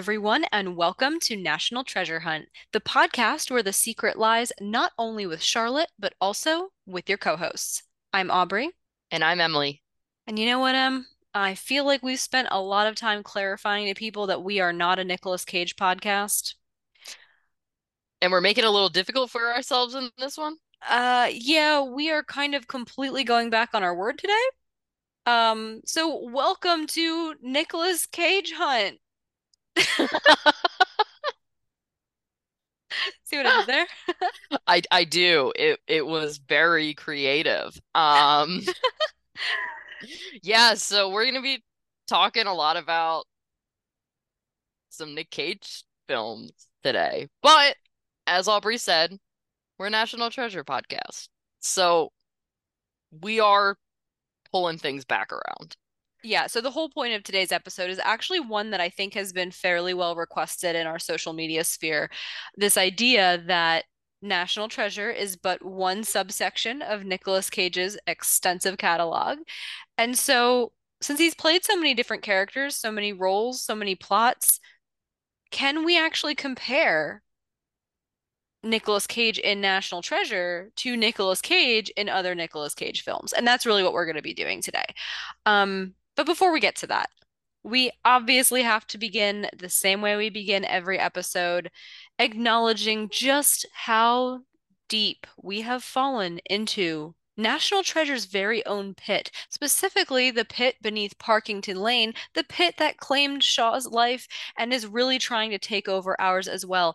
everyone, and welcome to National Treasure Hunt, the podcast where the secret lies not only with Charlotte, but also with your co hosts. I'm Aubrey. And I'm Emily. And you know what, Em? I feel like we've spent a lot of time clarifying to people that we are not a Nicolas Cage podcast. And we're making it a little difficult for ourselves in this one? Uh, yeah, we are kind of completely going back on our word today. Um, so welcome to Nicolas Cage Hunt. See what I did there? I I do. It it was very creative. Um Yeah, so we're gonna be talking a lot about some Nick Cage films today. But as Aubrey said, we're a National Treasure podcast. So we are pulling things back around. Yeah, so the whole point of today's episode is actually one that I think has been fairly well requested in our social media sphere. This idea that National Treasure is but one subsection of Nicolas Cage's extensive catalog. And so, since he's played so many different characters, so many roles, so many plots, can we actually compare Nicolas Cage in National Treasure to Nicolas Cage in other Nicolas Cage films? And that's really what we're going to be doing today. Um, but before we get to that, we obviously have to begin the same way we begin every episode, acknowledging just how deep we have fallen into National Treasure's very own pit, specifically the pit beneath Parkington Lane, the pit that claimed Shaw's life and is really trying to take over ours as well.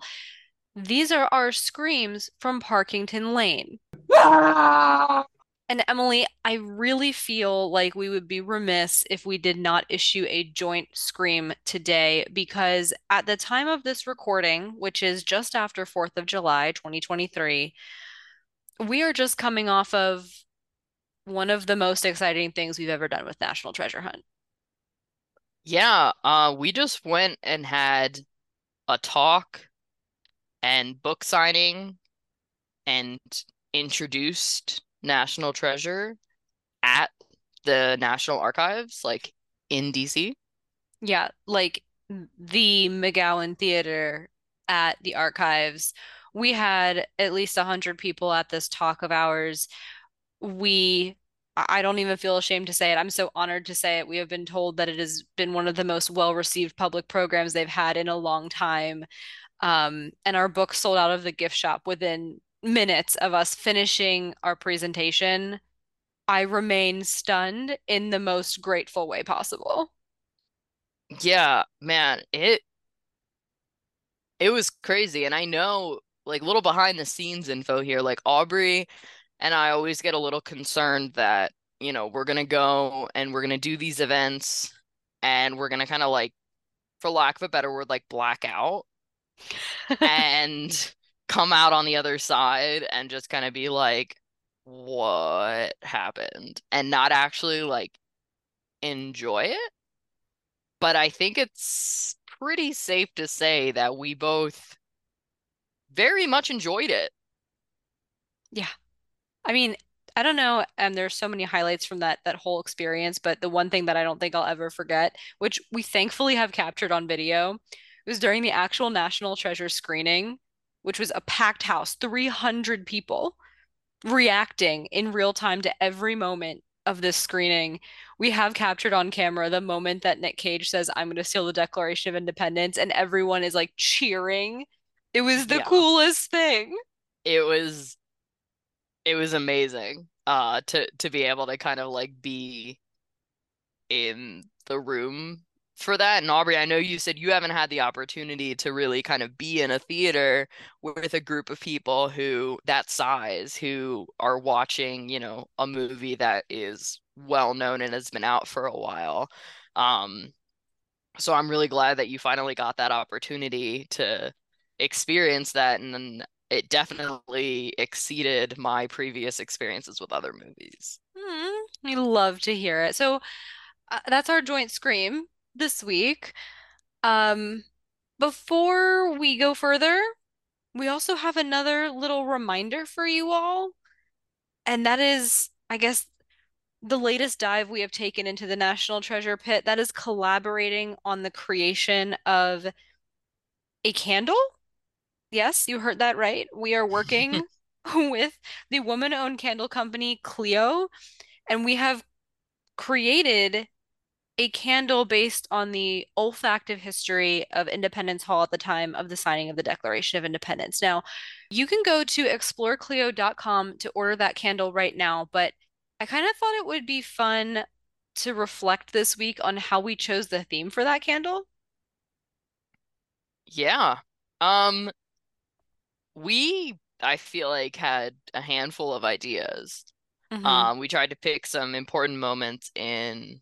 These are our screams from Parkington Lane. Ah! And Emily, I really feel like we would be remiss if we did not issue a joint scream today because at the time of this recording, which is just after 4th of July, 2023, we are just coming off of one of the most exciting things we've ever done with National Treasure Hunt. Yeah, uh, we just went and had a talk and book signing and introduced National Treasure at the National Archives, like in DC. Yeah, like the McGowan Theater at the archives. We had at least 100 people at this talk of ours. We, I don't even feel ashamed to say it. I'm so honored to say it. We have been told that it has been one of the most well-received public programs they've had in a long time. Um, and our book sold out of the gift shop within minutes of us finishing our presentation, I remain stunned in the most grateful way possible. Yeah, man, it it was crazy. And I know like little behind the scenes info here, like Aubrey and I always get a little concerned that, you know, we're gonna go and we're gonna do these events and we're gonna kind of like, for lack of a better word, like black out. and come out on the other side and just kind of be like, what happened? And not actually like enjoy it. But I think it's pretty safe to say that we both very much enjoyed it. Yeah. I mean, I don't know, and there's so many highlights from that that whole experience, but the one thing that I don't think I'll ever forget, which we thankfully have captured on video, was during the actual National Treasure screening which was a packed house, 300 people reacting in real time to every moment of this screening. We have captured on camera the moment that Nick Cage says, I'm going to seal the Declaration of Independence, and everyone is like cheering. It was the yeah. coolest thing. It was it was amazing uh to to be able to kind of like be in the room for that. And Aubrey, I know you said you haven't had the opportunity to really kind of be in a theater with a group of people who that size who are watching, you know, a movie that is well known and has been out for a while. Um so I'm really glad that you finally got that opportunity to experience that and it definitely exceeded my previous experiences with other movies. Mm, we love to hear it. So uh, that's our joint scream this week. Um, before we go further, we also have another little reminder for you all. And that is, I guess, the latest dive we have taken into the National Treasure Pit that is collaborating on the creation of a candle. Yes, you heard that right. We are working with the woman-owned candle company Clio, and we have created a candle based on the olfactive history of Independence Hall at the time of the signing of the Declaration of Independence. Now, you can go to exploreclio.com to order that candle right now, but I kind of thought it would be fun to reflect this week on how we chose the theme for that candle. Yeah. Um, we, I feel like, had a handful of ideas. hmm Um, we tried to pick some important moments in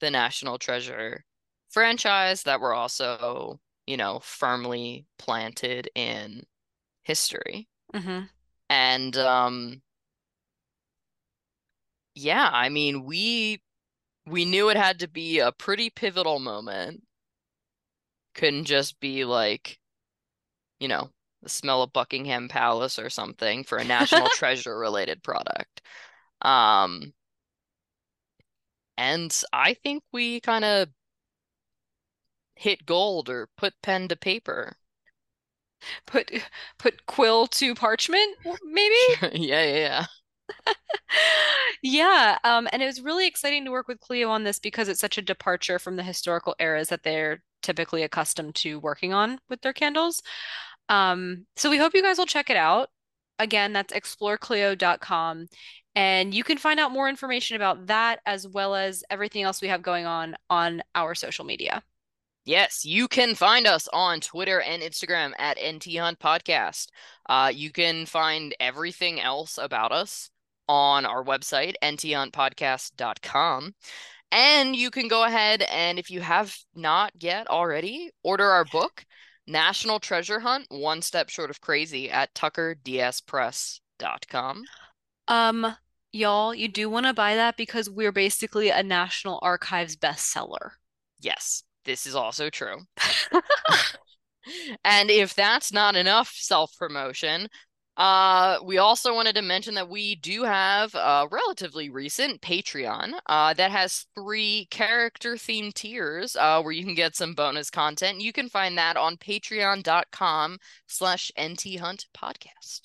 the National Treasure franchise that were also, you know, firmly planted in history. hmm And um, yeah, I mean, we we knew it had to be a pretty pivotal moment. Couldn't just be like, you know, the smell of Buckingham Palace or something for a National Treasure related product. Um, and I think we kind of hit gold or put pen to paper. Put put quill to parchment, maybe? Yeah, yeah, yeah. Yeah, um, and it was really exciting to work with Clio on this because it's such a departure from the historical eras that they're typically accustomed to working on with their candles. Um, so we hope you guys will check it out. Again, that's exploreclio.com. And you can find out more information about that as well as everything else we have going on on our social media. Yes, you can find us on Twitter and Instagram at NT Hunt Podcast. Uh, you can find everything else about us on our website, nthuntpodcast.com. And you can go ahead and, if you have not yet already, order our book, National Treasure Hunt One Step Short of Crazy, at tuckerdspress.com. Um, y'all, you do want to buy that because we're basically a National Archives bestseller. Yes, this is also true. And if that's not enough self-promotion, uh, we also wanted to mention that we do have a relatively recent Patreon uh, that has three character-themed tiers uh, where you can get some bonus content. You can find that on patreon.com slash nthuntpodcast.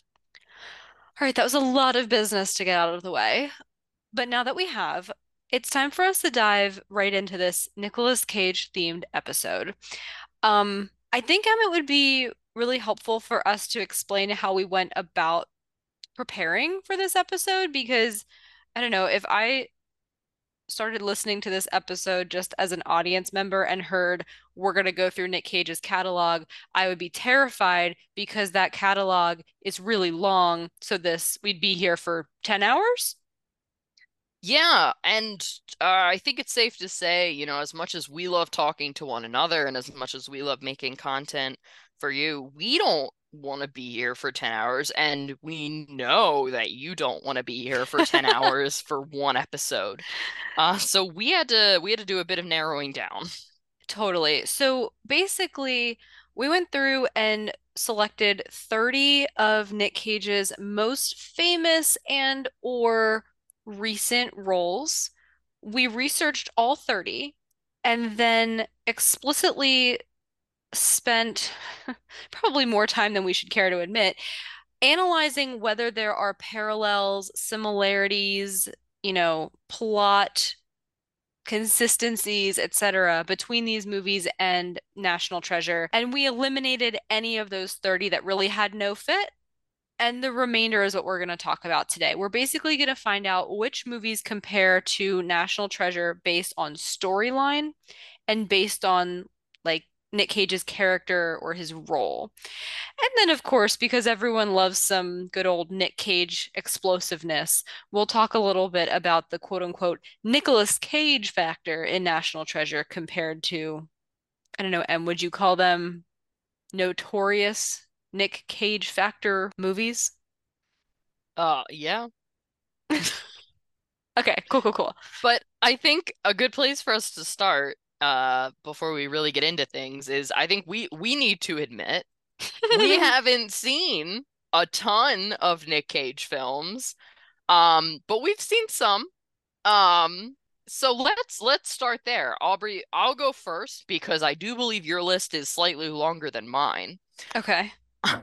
All right, that was a lot of business to get out of the way. But now that we have, it's time for us to dive right into this Nicolas Cage themed episode. Um, I think Em, it would be really helpful for us to explain how we went about preparing for this episode because I don't know if I started listening to this episode just as an audience member and heard we're going to go through Nick Cage's catalog, I would be terrified because that catalog is really long. So this we'd be here for 10 hours. Yeah, and uh, I think it's safe to say, you know, as much as we love talking to one another and as much as we love making content for you, we don't want to be here for 10 hours, and we know that you don't want to be here for 10 hours for one episode. Uh, so we had to we had to do a bit of narrowing down. Totally. So basically, we went through and selected 30 of Nick Cage's most famous and or recent roles. We researched all 30 and then explicitly spent probably more time than we should care to admit analyzing whether there are parallels, similarities, you know, plot consistencies, etc., between these movies and National Treasure. And we eliminated any of those 30 that really had no fit. And the remainder is what we're going to talk about today. We're basically going to find out which movies compare to National Treasure based on storyline and based on like Nick Cage's character or his role. And then, of course, because everyone loves some good old Nick Cage explosiveness, we'll talk a little bit about the quote unquote Nicolas Cage factor in National Treasure compared to, I don't know, Em, would you call them notorious Nick Cage factor movies? Uh, yeah. Okay, cool, cool, cool. But I think a good place for us to start, uh, before we really get into things is I think we we need to admit we haven't seen a ton of Nick Cage films. Um, but we've seen some. Um, So let's let's start there. Aubrey, I'll go first because I do believe your list is slightly longer than mine. Okay.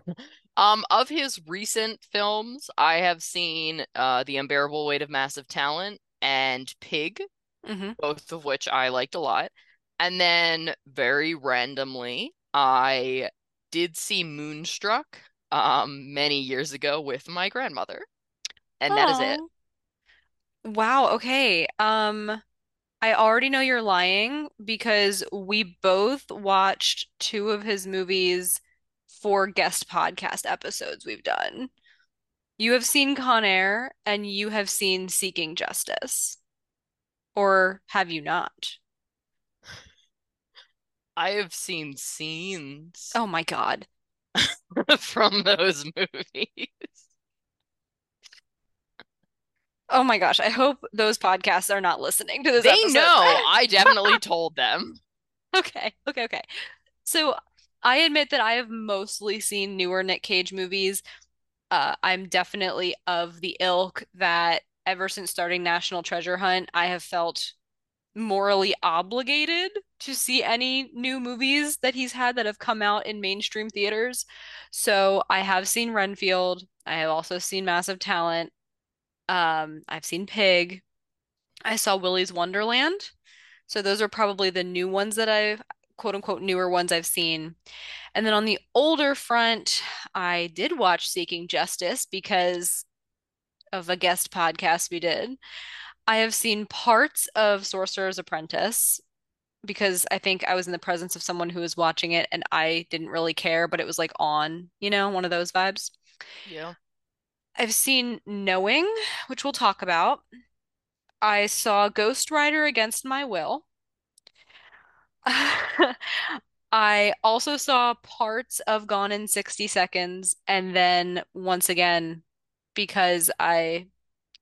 Um, of his recent films, I have seen uh The Unbearable Weight of Massive Talent and Pig, hmm both of which I liked a lot. And then very randomly, I did see Moonstruck um many years ago with my grandmother, and that is it. Oh, wow. Okay. Um, I already know you're lying because we both watched two of his movies for guest podcast episodes we've done. You have seen Con Air and you have seen Seeking Justice, or have you not? I have seen scenes Oh my God. from those movies. Oh my gosh. I hope those podcasts are not listening to this They episode. know I definitely told them. Okay. Okay. Okay. So I admit that I have mostly seen newer Nick Cage movies. Uh, I'm definitely of the ilk that ever since starting National Treasure Hunt, I have felt morally obligated to see any new movies that he's had that have come out in mainstream theaters. So I have seen Renfield. I have also seen Massive Talent. Um, I've seen Pig. I saw Willy's Wonderland. So those are probably the new ones that I've quote unquote newer ones I've seen. And then on the older front, I did watch Seeking Justice because of a guest podcast we did. I have seen parts of Sorcerer's Apprentice because I think I was in the presence of someone who was watching it and I didn't really care, but it was like on, you know, one of those vibes. Yeah. I've seen Knowing, which we'll talk about. I saw Ghost Rider Against My Will. I also saw parts of Gone in 60 Seconds, and then once again, because I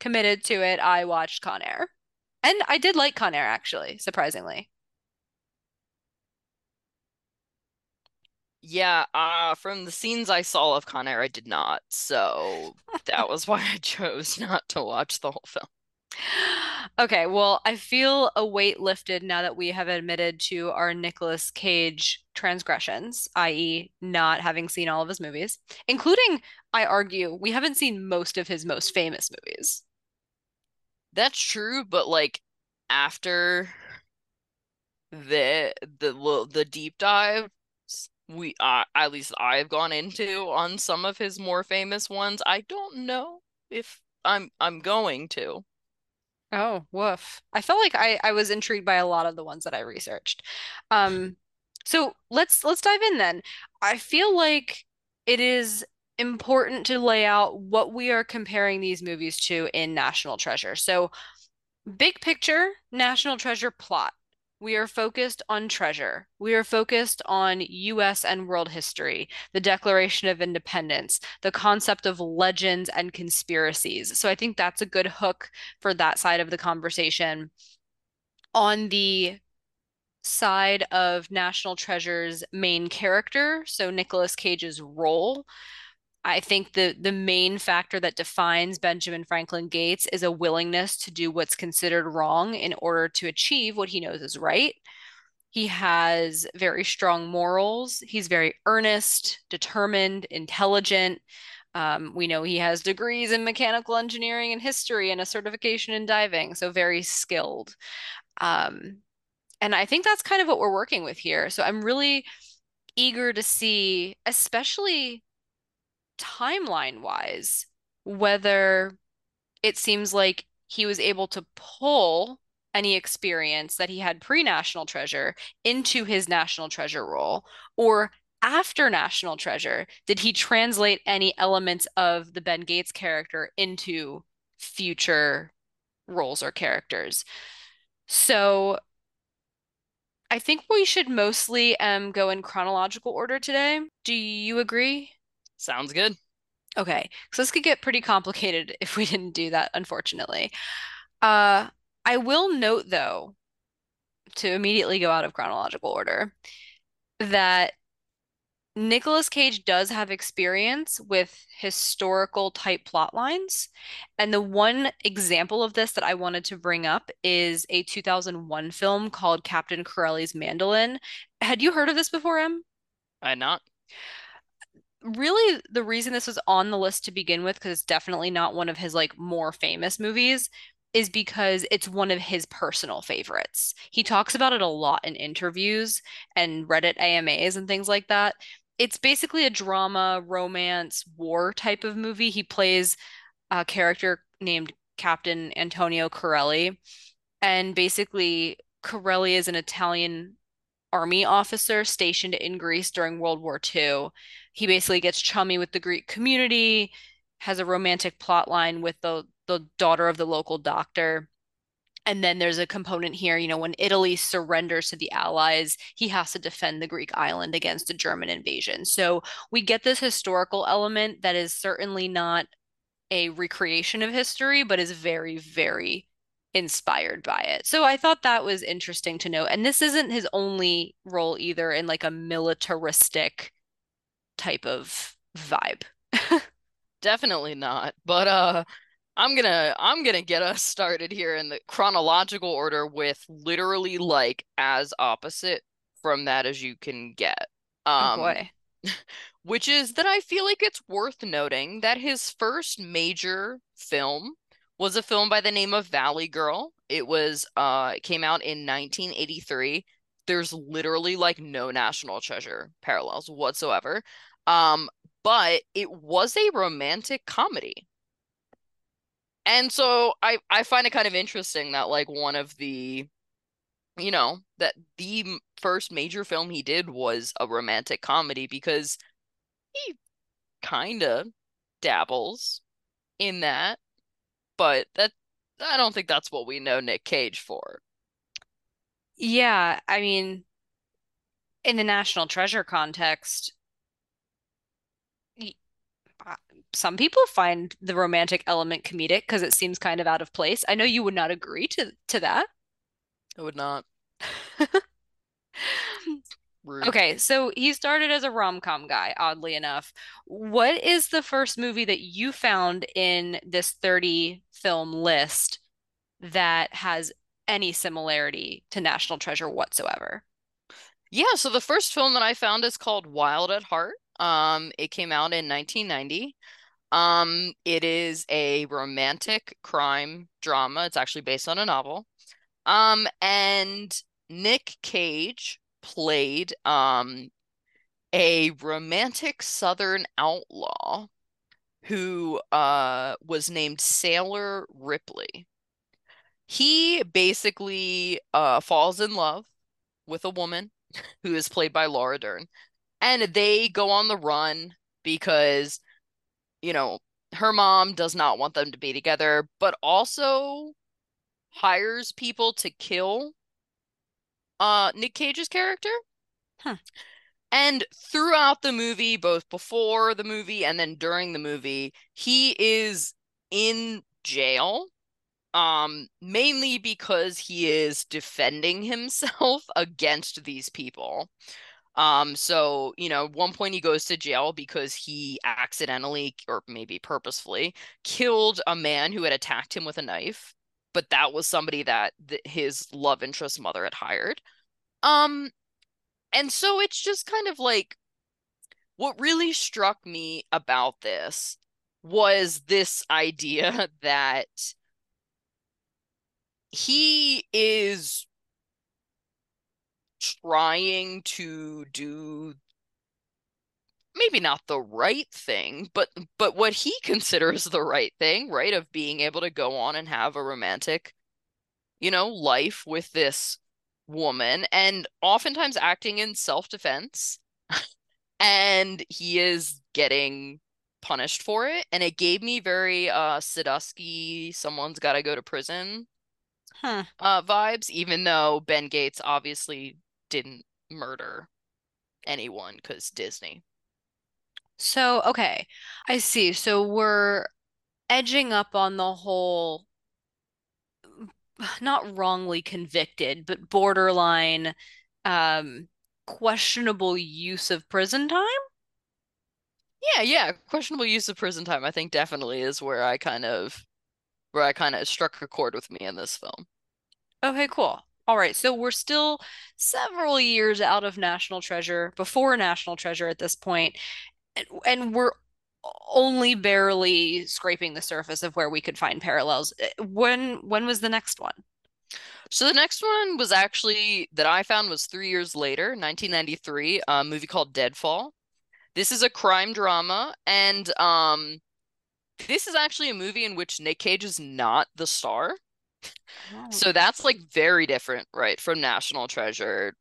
committed to it, I watched Con Air. And I did like Con Air, actually, surprisingly. Yeah, uh, from the scenes I saw of Con Air, I did not. So that was why I chose not to watch the whole film. Okay, well, I feel a weight lifted now that we have admitted to our Nicolas Cage transgressions, i.e., not having seen all of his movies, including, I argue, we haven't seen most of his most famous movies. That's true, but like after the the the deep dive, we uh, at least I've gone into on some of his more famous ones, I don't know if I'm I'm going to. Oh, woof. I felt like I, I was intrigued by a lot of the ones that I researched. Um, so let's let's dive in then. I feel like it is important to lay out what we are comparing these movies to in National Treasure. So Big picture, National Treasure plot. We are focused on treasure. We are focused on US and world history, the Declaration of Independence, the concept of legends and conspiracies. So I think that's a good hook for that side of the conversation. On the side of National Treasure's main character, so Nicolas Cage's role, I think the the main factor that defines Benjamin Franklin Gates is a willingness to do what's considered wrong in order to achieve what he knows is right. He has very strong morals. He's very earnest, determined, intelligent. Um, we know he has degrees in mechanical engineering and history and a certification in diving, so very skilled. Um, and I think that's kind of what we're working with here. So I'm really eager to see, especially timeline wise, whether it seems like he was able to pull any experience that he had pre-National Treasure into his National Treasure role, or after National Treasure, did he translate any elements of the Ben Gates character into future roles or characters? So I think we should mostly um, go in chronological order today. Do you agree? Sounds good. Okay, so this could get pretty complicated if we didn't do that, unfortunately. Uh, I will note though, to immediately go out of chronological order, that Nicolas Cage does have experience with historical type plot lines. And the one example of this that I wanted to bring up is a 2001 film called Captain Corelli's Mandolin. Had you heard of this before, Em? I had not. Really the reason this was on the list to begin with, because it's definitely not one of his like more famous movies, is because it's one of his personal favorites. He talks about it a lot in interviews and Reddit AMAs and things like that. It's basically a drama, romance, war type of movie. He plays a character named Captain Antonio Corelli, and basically Corelli is an Italian army officer stationed in Greece during World War II. He basically gets chummy with the Greek community, has a romantic plot line with the the daughter of the local doctor. And then there's a component here, you know, when Italy surrenders to the Allies, he has to defend the Greek island against a German invasion. So we get this historical element that is certainly not a recreation of history, but is very, very inspired by it. So I thought that was interesting to note. And this isn't his only role either in like a militaristic type of vibe. Definitely not. But uh I'm gonna I'm gonna get us started here in the chronological order with literally like as opposite from that as you can get. Oh Um boy. which is that I feel like it's worth noting that his first major film was a film by the name of Valley Girl. It was uh it came out in 1983. There's literally like no National Treasure parallels whatsoever. Um, but it was a romantic comedy. And so I I find it kind of interesting that like one of the you know that the first major film he did was a romantic comedy because he kind of dabbles in that, but that I don't think that's what we know Nick Cage for. Yeah, I mean, in the National Treasure context, uh, some people find the romantic element comedic because it seems kind of out of place. I know you would not agree to to that. I would not. Rude. Okay, so he started as a rom-com guy, oddly enough. What is the first movie that you found in this 30 film list that has any similarity to National Treasure whatsoever? Yeah, so the first film that I found is called Wild at Heart. Um, it came out in 1990. Um, it is a romantic crime drama. It's actually based on a novel. Um, and Nick Cage played um a romantic Southern outlaw who uh was named Sailor Ripley. He basically uh falls in love with a woman who is played by Laura Dern, and they go on the run because, you know, her mom does not want them to be together, but also hires people to kill uh Nick Cage's character. Huh. And throughout the movie, both before the movie and then during the movie, he is in jail, um, mainly because he is defending himself against these people. Um, so, you know, one point he goes to jail because he accidentally, or maybe purposefully, killed a man who had attacked him with a knife, but that was somebody that th his love interest mother had hired. Um, and so it's just kind of like what really struck me about this was this idea that he is trying to do maybe not the right thing, but but what he considers the right thing, right? Of being able to go on and have a romantic, you know, life with this woman and oftentimes acting in self-defense. and he is getting punished for it. And it gave me very uh Sadusky, someone's gotta go to prison Huh. uh vibes, even though Ben Gates obviously didn't murder anyone because Disney. So, okay, I see. So we're edging up on the whole, not wrongly convicted, but borderline, um, questionable use of prison time. Yeah, yeah. Questionable use of prison time, I think definitely is where I kind of where I kind of struck a chord with me in this film. Okay, cool. All right, so we're still several years out of National Treasure, before National Treasure at this point, and, and we're only barely scraping the surface of where we could find parallels. Uh, When when was the next one? So the next one was actually that I found was three years later, 1993, a movie called Deadfall. This is a crime drama, and um, this is actually a movie in which Nick Cage is not the star. Oh. So that's like very different, right, from National Treasure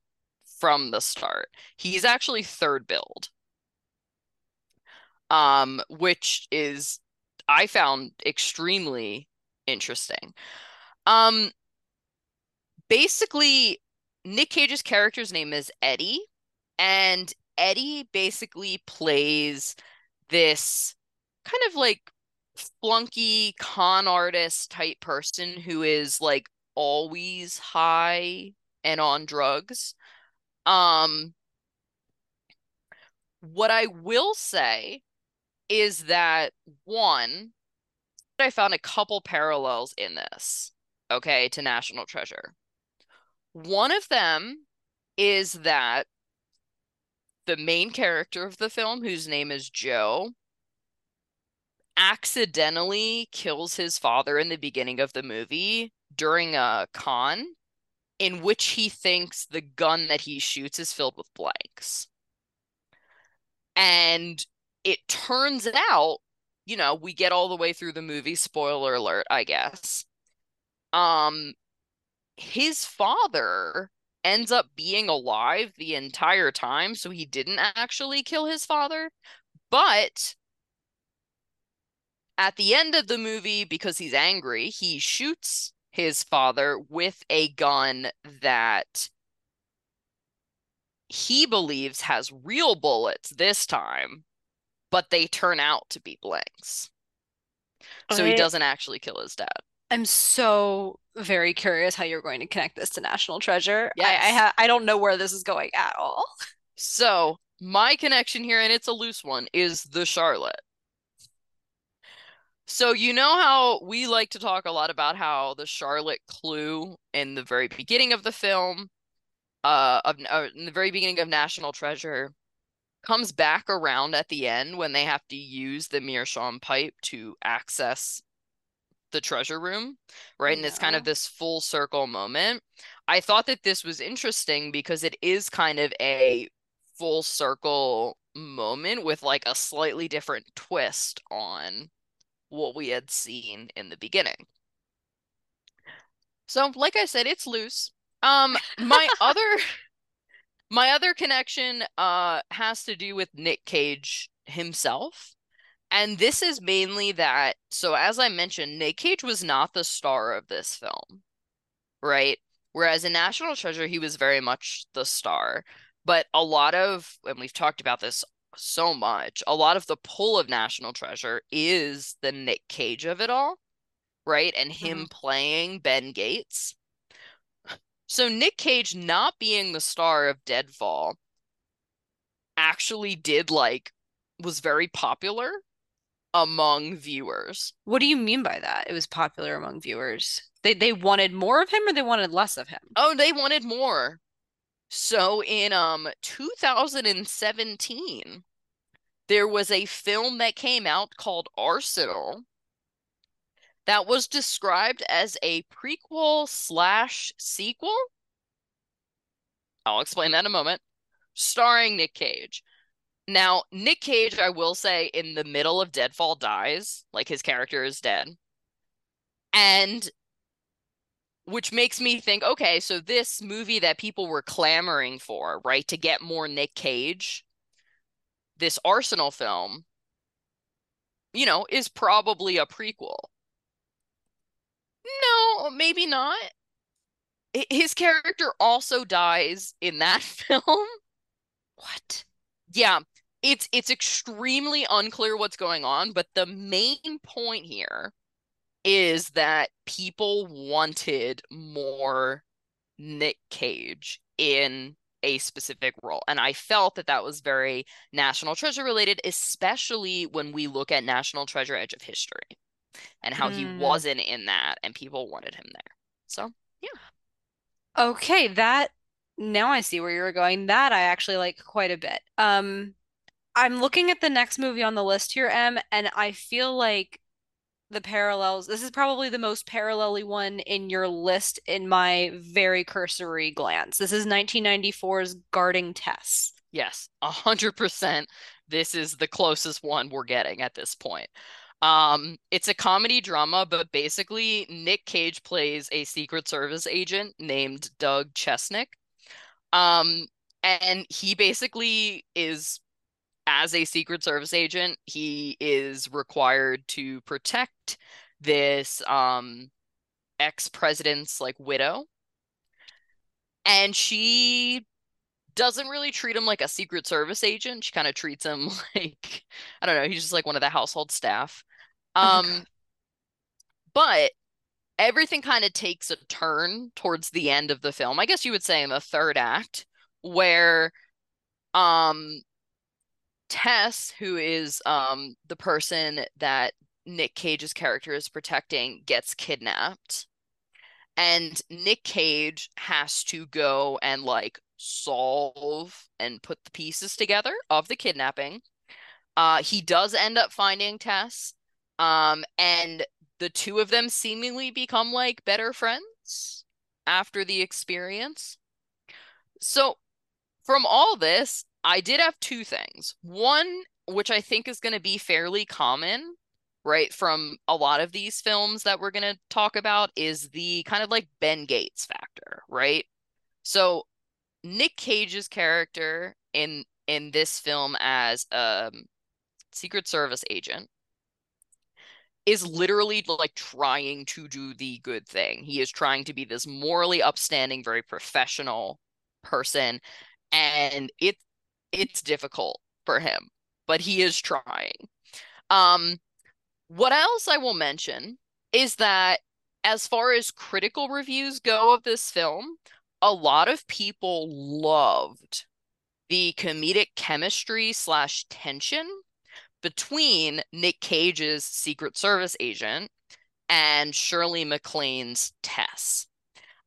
from the start. He's actually third billed, um, which is I found extremely interesting. Um, basically, Nick Cage's character's name is Eddie, and Eddie basically plays this kind of like flunky con artist type person who is like always high and on drugs. Um, what I will say is that one, I found a couple parallels in this, okay, to National Treasure. One of them is that the main character of the film, whose name is Joe, accidentally kills his father in the beginning of the movie during a con in which he thinks the gun that he shoots is filled with blanks. And it turns out, you know, we get all the way through the movie, spoiler alert, I guess. Um, his father ends up being alive the entire time, so he didn't actually kill his father. But at the end of the movie, because he's angry, he shoots his father with a gun that he believes has real bullets this time, but they turn out to be blanks. So he doesn't actually kill his dad. I'm so very curious how you're going to connect this to National Treasure. I I, Yes. ha I don't know where this is going at all. So my connection here, and it's a loose one, is the Charlotte. So you know how we like to talk a lot about how the Charlotte clue in the very beginning of the film, uh, of uh, in the very beginning of National Treasure, comes back around at the end when they have to use the Meerschaum pipe to access the treasure room, right? And it's kind of this full circle moment. I thought that this was interesting because it is kind of a full circle moment with like a slightly different twist on what we had seen in the beginning. So, like I said, it's loose. Um, my other my other connection uh has to do with Nick Cage himself. And this is mainly that, so as I mentioned, Nick Cage was not the star of this film, right? Whereas in National Treasure, he was very much the star. But a lot of, and we've talked about this so much, a lot of the pull of National Treasure is the Nick Cage of it all, right? And him Mhm. playing Ben Gates. So Nick Cage not being the star of Deadfall actually did like was very popular among viewers. What do you mean by that? It was popular among viewers. They they wanted more of him or they wanted less of him? Oh, they wanted more. So in um 2017, there was a film that came out called Arsenal that was described as a prequel slash sequel. I'll explain that in a moment. Starring Nick Cage. Now, Nick Cage, I will say, in the middle of Deadfall dies, like his character is dead. And which makes me think, okay, so this movie that people were clamoring for, right, to get more Nick Cage, this Arsenal film, you know, is probably a prequel. No, maybe not. His character also dies in that film. What? Yeah, it's it's extremely unclear what's going on, but the main point here is that people wanted more Nick Cage in a specific role. And I felt that that was very National Treasure related, especially when we look at National Treasure Edge of History and how mm. he wasn't in that and people wanted him there. So, yeah. Okay, that now I see where you're going. That I actually like quite a bit. Um I'm looking at the next movie on the list here, Em, and I feel like the parallels. This is probably the most parallelly one in your list in my very cursory glance. This is 1994's Guarding Tess. Yes, 100%. This is the closest one we're getting at this point. Um, it's a comedy drama, but basically Nick Cage plays a Secret Service agent named Doug Chesnic. Um, and he basically is as a Secret Service agent, he is required to protect this um ex-president's like widow. And she doesn't really treat him like a Secret Service agent. She kind of treats him like I don't know, he's just like one of the household staff. Oh um oh but everything kind of takes a turn towards the end of the film. I guess you would say in the third act where um Tess, who is um the person that Nick Cage's character is protecting, gets kidnapped. And Nick Cage has to go and like solve and put the pieces together of the kidnapping. Uh he does end up finding Tess. Um and the two of them seemingly become like better friends after the experience. So from all this, I did have two things. One, which I think is going to be fairly common, right, from a lot of these films that we're going to talk about, is the kind of like Ben Gates factor, right? So Nick Cage's character in in this film as a Secret Service agent is literally like trying to do the good thing. He is trying to be this morally upstanding, very professional person and it it's difficult for him, but he is trying. Um, what else I will mention is that as far as critical reviews go of this film, a lot of people loved the comedic chemistry slash tension between Nick Cage's Secret Service agent and Shirley MacLaine's Tess.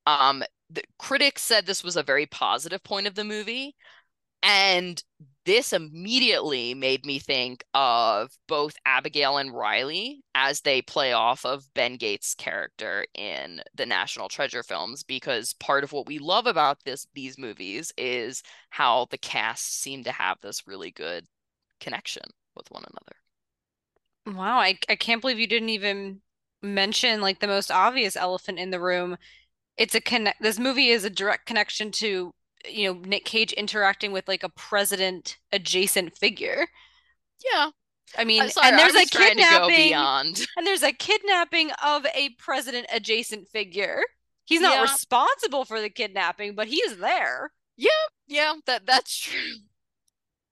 Um, the critics said this was a very positive point of the movie, and this immediately made me think of both Abigail and Riley as they play off of Ben Gates' character in the National Treasure films because part of what we love about this these movies is how the cast seem to have this really good connection with one another. Wow, I I can't believe you didn't even mention like the most obvious elephant in the room. It's a connect this movie is a direct connection to you know Nick Cage interacting with like a president adjacent figure. Yeah. I mean, sorry, and there's a kidnapping and there's a kidnapping of a president adjacent figure. He's not yeah. responsible for the kidnapping, but he is there. Yeah, yeah, that that's true.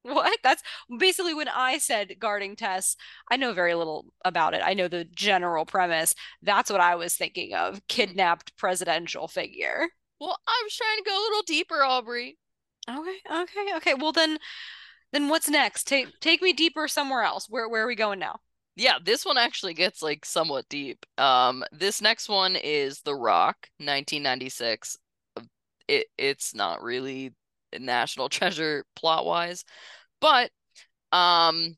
What? That's basically when I said guarding Tess. I know very little about it. I know the general premise. That's what I was thinking of. Kidnapped presidential figure. Well, I was trying to go a little deeper, Aubrey. Okay, okay, okay. Well then then what's next? Take take me deeper somewhere else. Where where are we going now? Yeah, this one actually gets like somewhat deep. Um this next one is The Rock, 1996. It it's not really national treasure plot wise, but um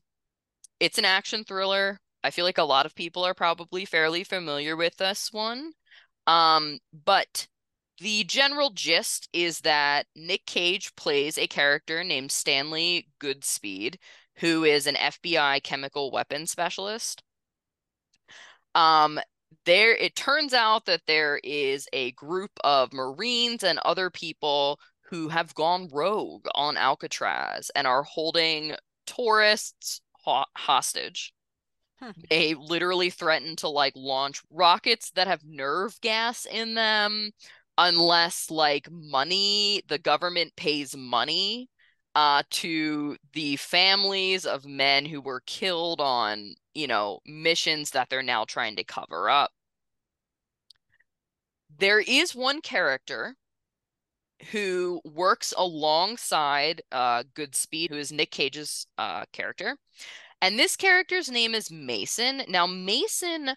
it's an action thriller. I feel like a lot of people are probably fairly familiar with this one. Um but the general gist is that Nick Cage plays a character named Stanley Goodspeed, who is an FBI chemical weapons specialist. Um, there it turns out that there is a group of Marines and other people who have gone rogue on Alcatraz and are holding tourists ho- hostage. Hmm. They literally threaten to like launch rockets that have nerve gas in them unless like money the government pays money uh to the families of men who were killed on you know missions that they're now trying to cover up there is one character who works alongside uh, Goodspeed, who is Nick Cage's uh, character. And this character's name is Mason. Now, Mason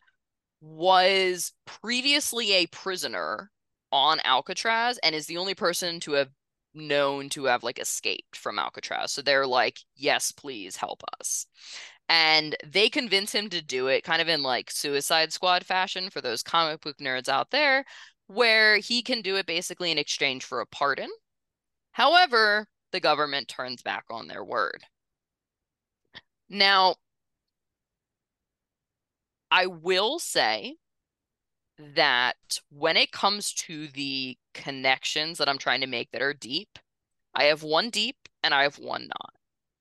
was previously a prisoner on Alcatraz and is the only person to have known to have like escaped from Alcatraz. So they're like, yes, please help us. And they convince him to do it kind of in like Suicide Squad fashion for those comic book nerds out there, where he can do it basically in exchange for a pardon. However, the government turns back on their word. Now, I will say that when it comes to the connections that I'm trying to make that are deep, I have one deep and I have one not.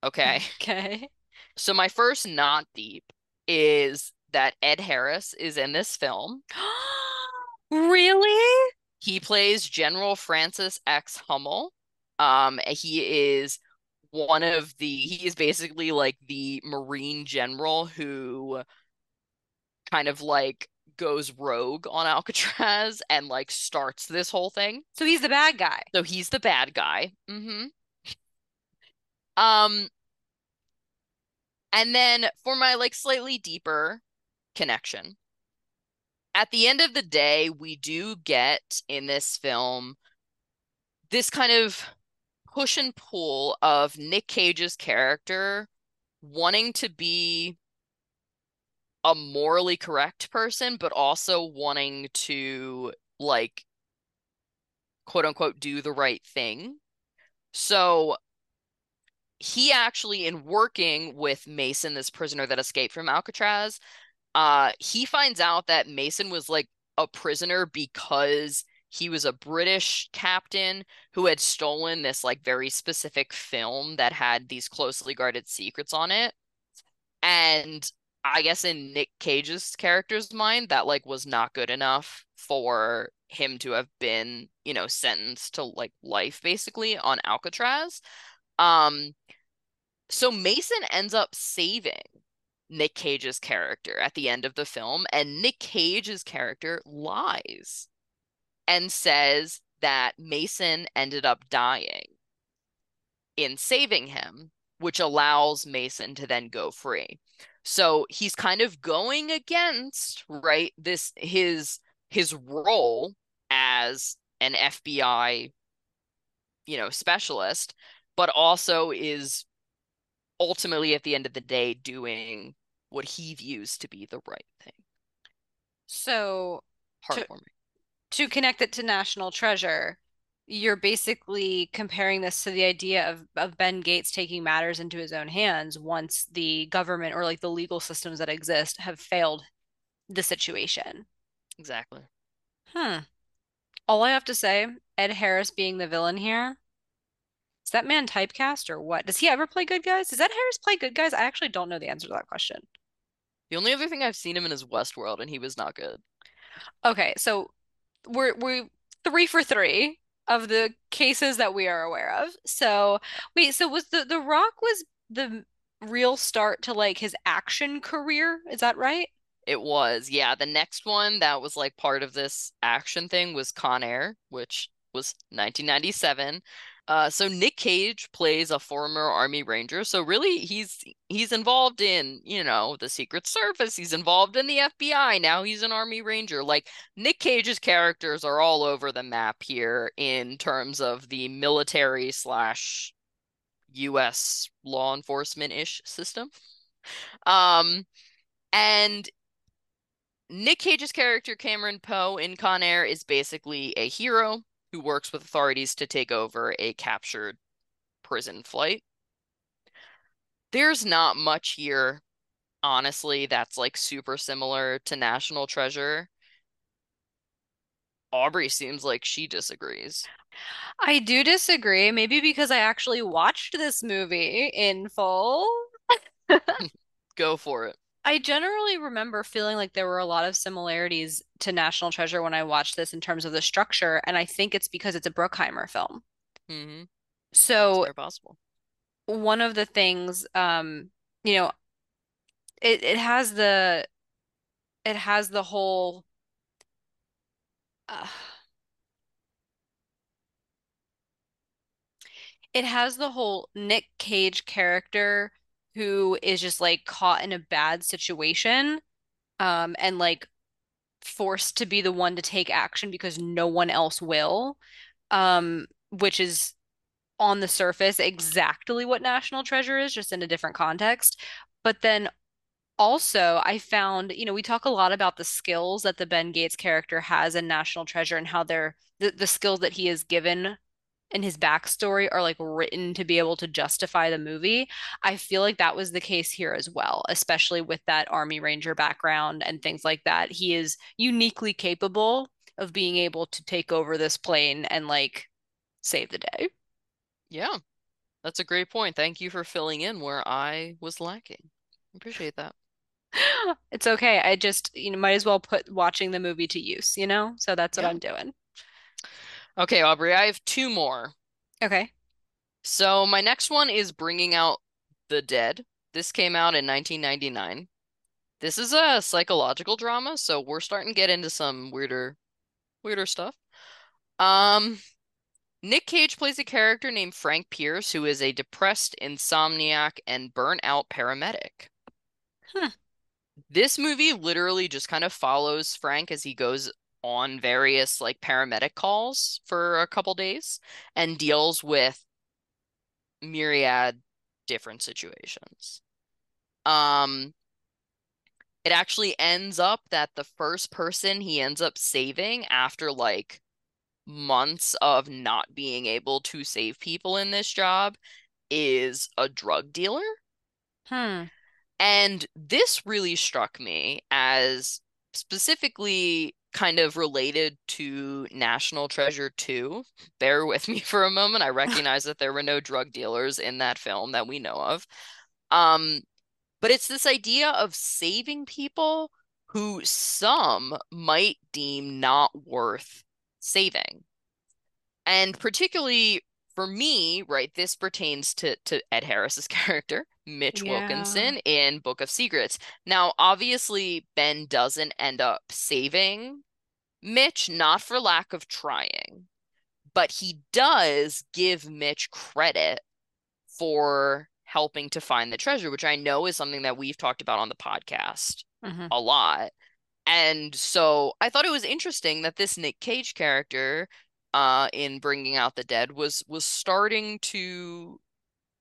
Okay. Okay. So my first not deep is that Ed Harris is in this film. Really? He plays General Francis X. Hummel. Um, he is one of the he is basically like the Marine general who kind of like goes rogue on Alcatraz and like starts this whole thing. So he's the bad guy. So he's the bad guy. Mm-hmm. Um, and then for my like slightly deeper connection, at the end of the day, we do get in this film this kind of push and pull of Nick Cage's character wanting to be a morally correct person, but also wanting to like quote unquote do the right thing. So he actually, in working with Mason, this prisoner that escaped from Alcatraz, uh, he finds out that Mason was like a prisoner because he was a British captain who had stolen this like very specific film that had these closely guarded secrets on it. And I guess in Nick Cage's character's mind, that like was not good enough for him to have been, you know, sentenced to like life basically on Alcatraz. Um, so Mason ends up saving Nick Cage's character at the end of the film, and Nick Cage's character lies and says that Mason ended up dying in saving him, which allows Mason to then go free. So he's kind of going against, right, this his his role as an FBI, you know, specialist, but also is ultimately at the end of the day doing what he views to be the right thing. So Heartwarming. To, to connect it to National Treasure, you're basically comparing this to the idea of, of Ben Gates taking matters into his own hands once the government or like the legal systems that exist have failed the situation. Exactly. Hmm. All I have to say, Ed Harris being the villain here, is that man typecast or what? Does he ever play good guys? Does Ed Harris play good guys? I actually don't know the answer to that question. The only other thing I've seen him in is Westworld, and he was not good. Okay, so we're we're three for three of the cases that we are aware of. So wait, so was the the Rock was the real start to like his action career? Is that right? It was, yeah. The next one that was like part of this action thing was Con Air, which was 1997. Uh, so Nick Cage plays a former Army Ranger. So really, he's he's involved in you know the Secret Service. He's involved in the FBI. Now he's an Army Ranger. Like Nick Cage's characters are all over the map here in terms of the military slash U.S. law enforcement ish system. Um, and Nick Cage's character Cameron Poe in Con Air is basically a hero who works with authorities to take over a captured prison flight. There's not much here, honestly, that's like super similar to National Treasure. Aubrey seems like she disagrees. I do disagree, maybe because I actually watched this movie in full. Go for it. I generally remember feeling like there were a lot of similarities to National Treasure when I watched this in terms of the structure, and I think it's because it's a Bruckheimer film. Mm-hmm. So possible. one of the things, um, you know, it it has the it has the whole uh, it has the whole Nick Cage character who is just like caught in a bad situation, um, and like forced to be the one to take action because no one else will, um, which is on the surface exactly what National Treasure is, just in a different context. But then also, I found, you know, we talk a lot about the skills that the Ben Gates character has in National Treasure and how they're the, the skills that he is given in his backstory are like written to be able to justify the movie. I feel like that was the case here as well, especially with that Army Ranger background and things like that. He is uniquely capable of being able to take over this plane and like save the day. Yeah, that's a great point. Thank you for filling in where I was lacking. Appreciate that. It's okay. I just, you know, might as well put watching the movie to use, you know? So that's what Yeah. I'm doing. Okay, Aubrey, I have two more. Okay. So my next one is Bringing Out the Dead. This came out in 1999. This is a psychological drama, so we're starting to get into some weirder, weirder stuff. Um, Nick Cage plays a character named Frank Pierce, who is a depressed, insomniac, and burnt out paramedic. Hmm. This movie literally just kind of follows Frank as he goes on various like paramedic calls for a couple days and deals with myriad different situations. Um, it actually ends up that the first person he ends up saving after like months of not being able to save people in this job is a drug dealer. Hmm. And this really struck me as specifically kind of related to National Treasure 2. Bear with me for a moment. I recognize that there were no drug dealers in that film that we know of. Um, but it's this idea of saving people who some might deem not worth saving. And particularly for me, right, this pertains to to Ed Harris's character, Mitch Yeah. Wilkinson in Book of Secrets. Now, obviously, Ben doesn't end up saving Mitch, not for lack of trying, but he does give Mitch credit for helping to find the treasure, which I know is something that we've talked about on the podcast Mhm. a lot. And so I thought it was interesting that this Nick Cage character uh in Bringing Out the Dead was was starting to,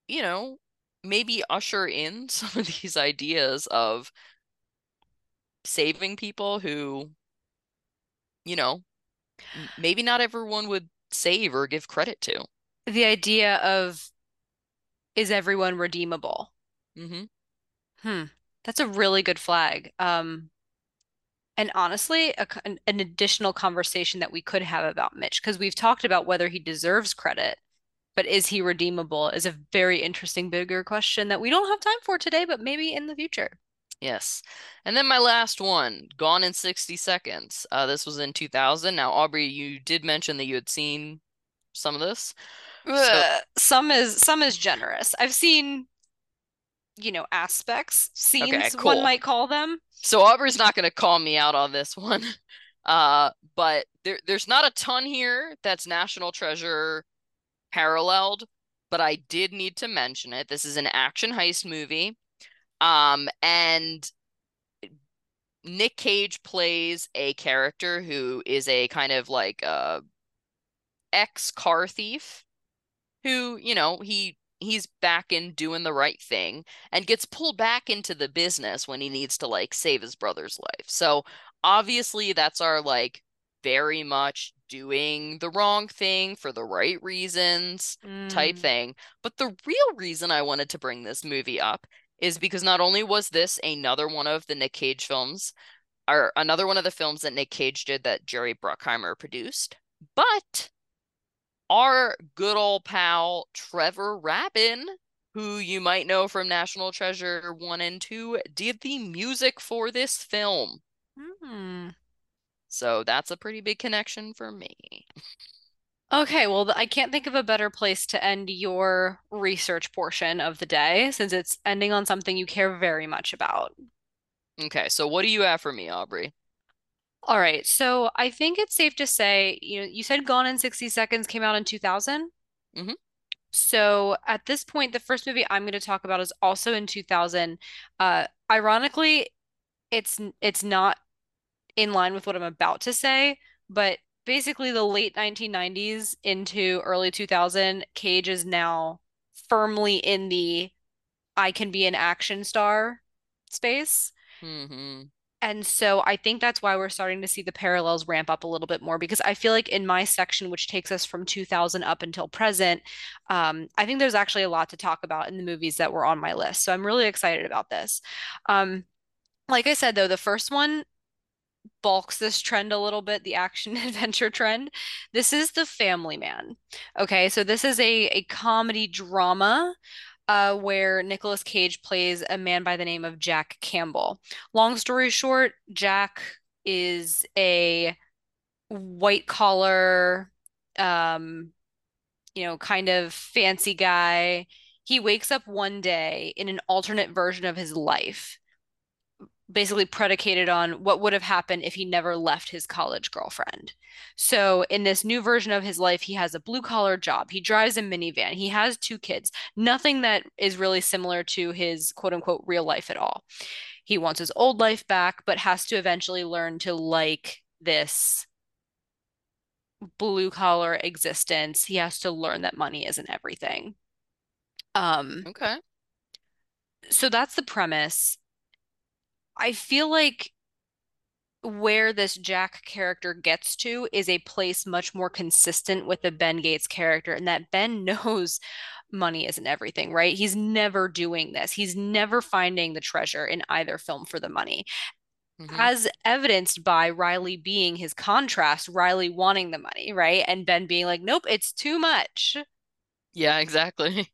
you know, maybe usher in some of these ideas of saving people who, you know, maybe not everyone would save or give credit to. The idea of is everyone redeemable? hmm Hmm. That's a really good flag. Um, and honestly, a, an, an additional conversation that we could have about Mitch, because we've talked about whether he deserves credit, but is he redeemable is a very interesting, bigger question that we don't have time for today, but maybe in the future. Yes. And then my last one, Gone in 60 Seconds. Uh, this was in 2000. Now, Aubrey, you did mention that you had seen some of this. So, some is some is generous. I've seen, you know, aspects, okay, scenes, one might call them. So Aubrey's not going to call me out on this one. Uh, but there there's not a ton here that's National Treasure paralleled, but I did need to mention it. This is an action heist movie. Um, and Nick Cage plays a character who is a kind of like uh ex car thief who, you know, he he's back in doing the right thing and gets pulled back into the business when he needs to like save his brother's life. So obviously that's our like very much doing the wrong thing for the right reasons type Mm, thing. But the real reason I wanted to bring this movie up is because not only was this another one of the Nick Cage films, or another one of the films that Nick Cage did that Jerry Bruckheimer produced, but our good old pal Trevor Rabin, who you might know from National Treasure 1 and 2, did the music for this film. hmm. So that's a pretty big connection for me. Okay, well, I can't think of a better place to end your research portion of the day since it's ending on something you care very much about. Okay, so what do you have for me, Aubrey? All right, so I think it's safe to say, you know, you said Gone in 60 Seconds came out in 2000. Mhm. So at this point, the first movie I'm going to talk about is also in 2000. Uh, ironically, it's it's not in line with what I'm about to say, but basically the late 1990s into early 2000, Cage is now firmly in the I can be an action star space. hmm And so I think that's why we're starting to see the parallels ramp up a little bit more because I feel like in my section, which takes us from 2000 up until present, um, I think there's actually a lot to talk about in the movies that were on my list. So I'm really excited about this. Um, like I said, though, the first one balks this trend a little bit, the action adventure trend. This is The Family Man. Okay, so this is a, a comedy drama uh, where Nicolas Cage plays a man by the name of Jack Campbell. Long story short, Jack is a white collar, um, you know, kind of fancy guy. He wakes up one day in an alternate version of his life basically predicated on what would have happened if he never left his college girlfriend. So, in this new version of his life, he has a blue collar job. He drives a minivan. He has two kids. Nothing that is really similar to his quote unquote real life at all. He wants his old life back, but has to eventually learn to like this blue collar existence. He has to learn that money isn't everything. Um, Okay. so that's the premise. I feel like where this Jack character gets to is a place much more consistent with the Ben Gates character, and that Ben knows money isn't everything, right? He's never doing this. He's never finding the treasure in either film for the money, hmm as evidenced by Riley being his contrast, Riley wanting the money, right? And Ben being like, nope, it's too much. Yeah, exactly.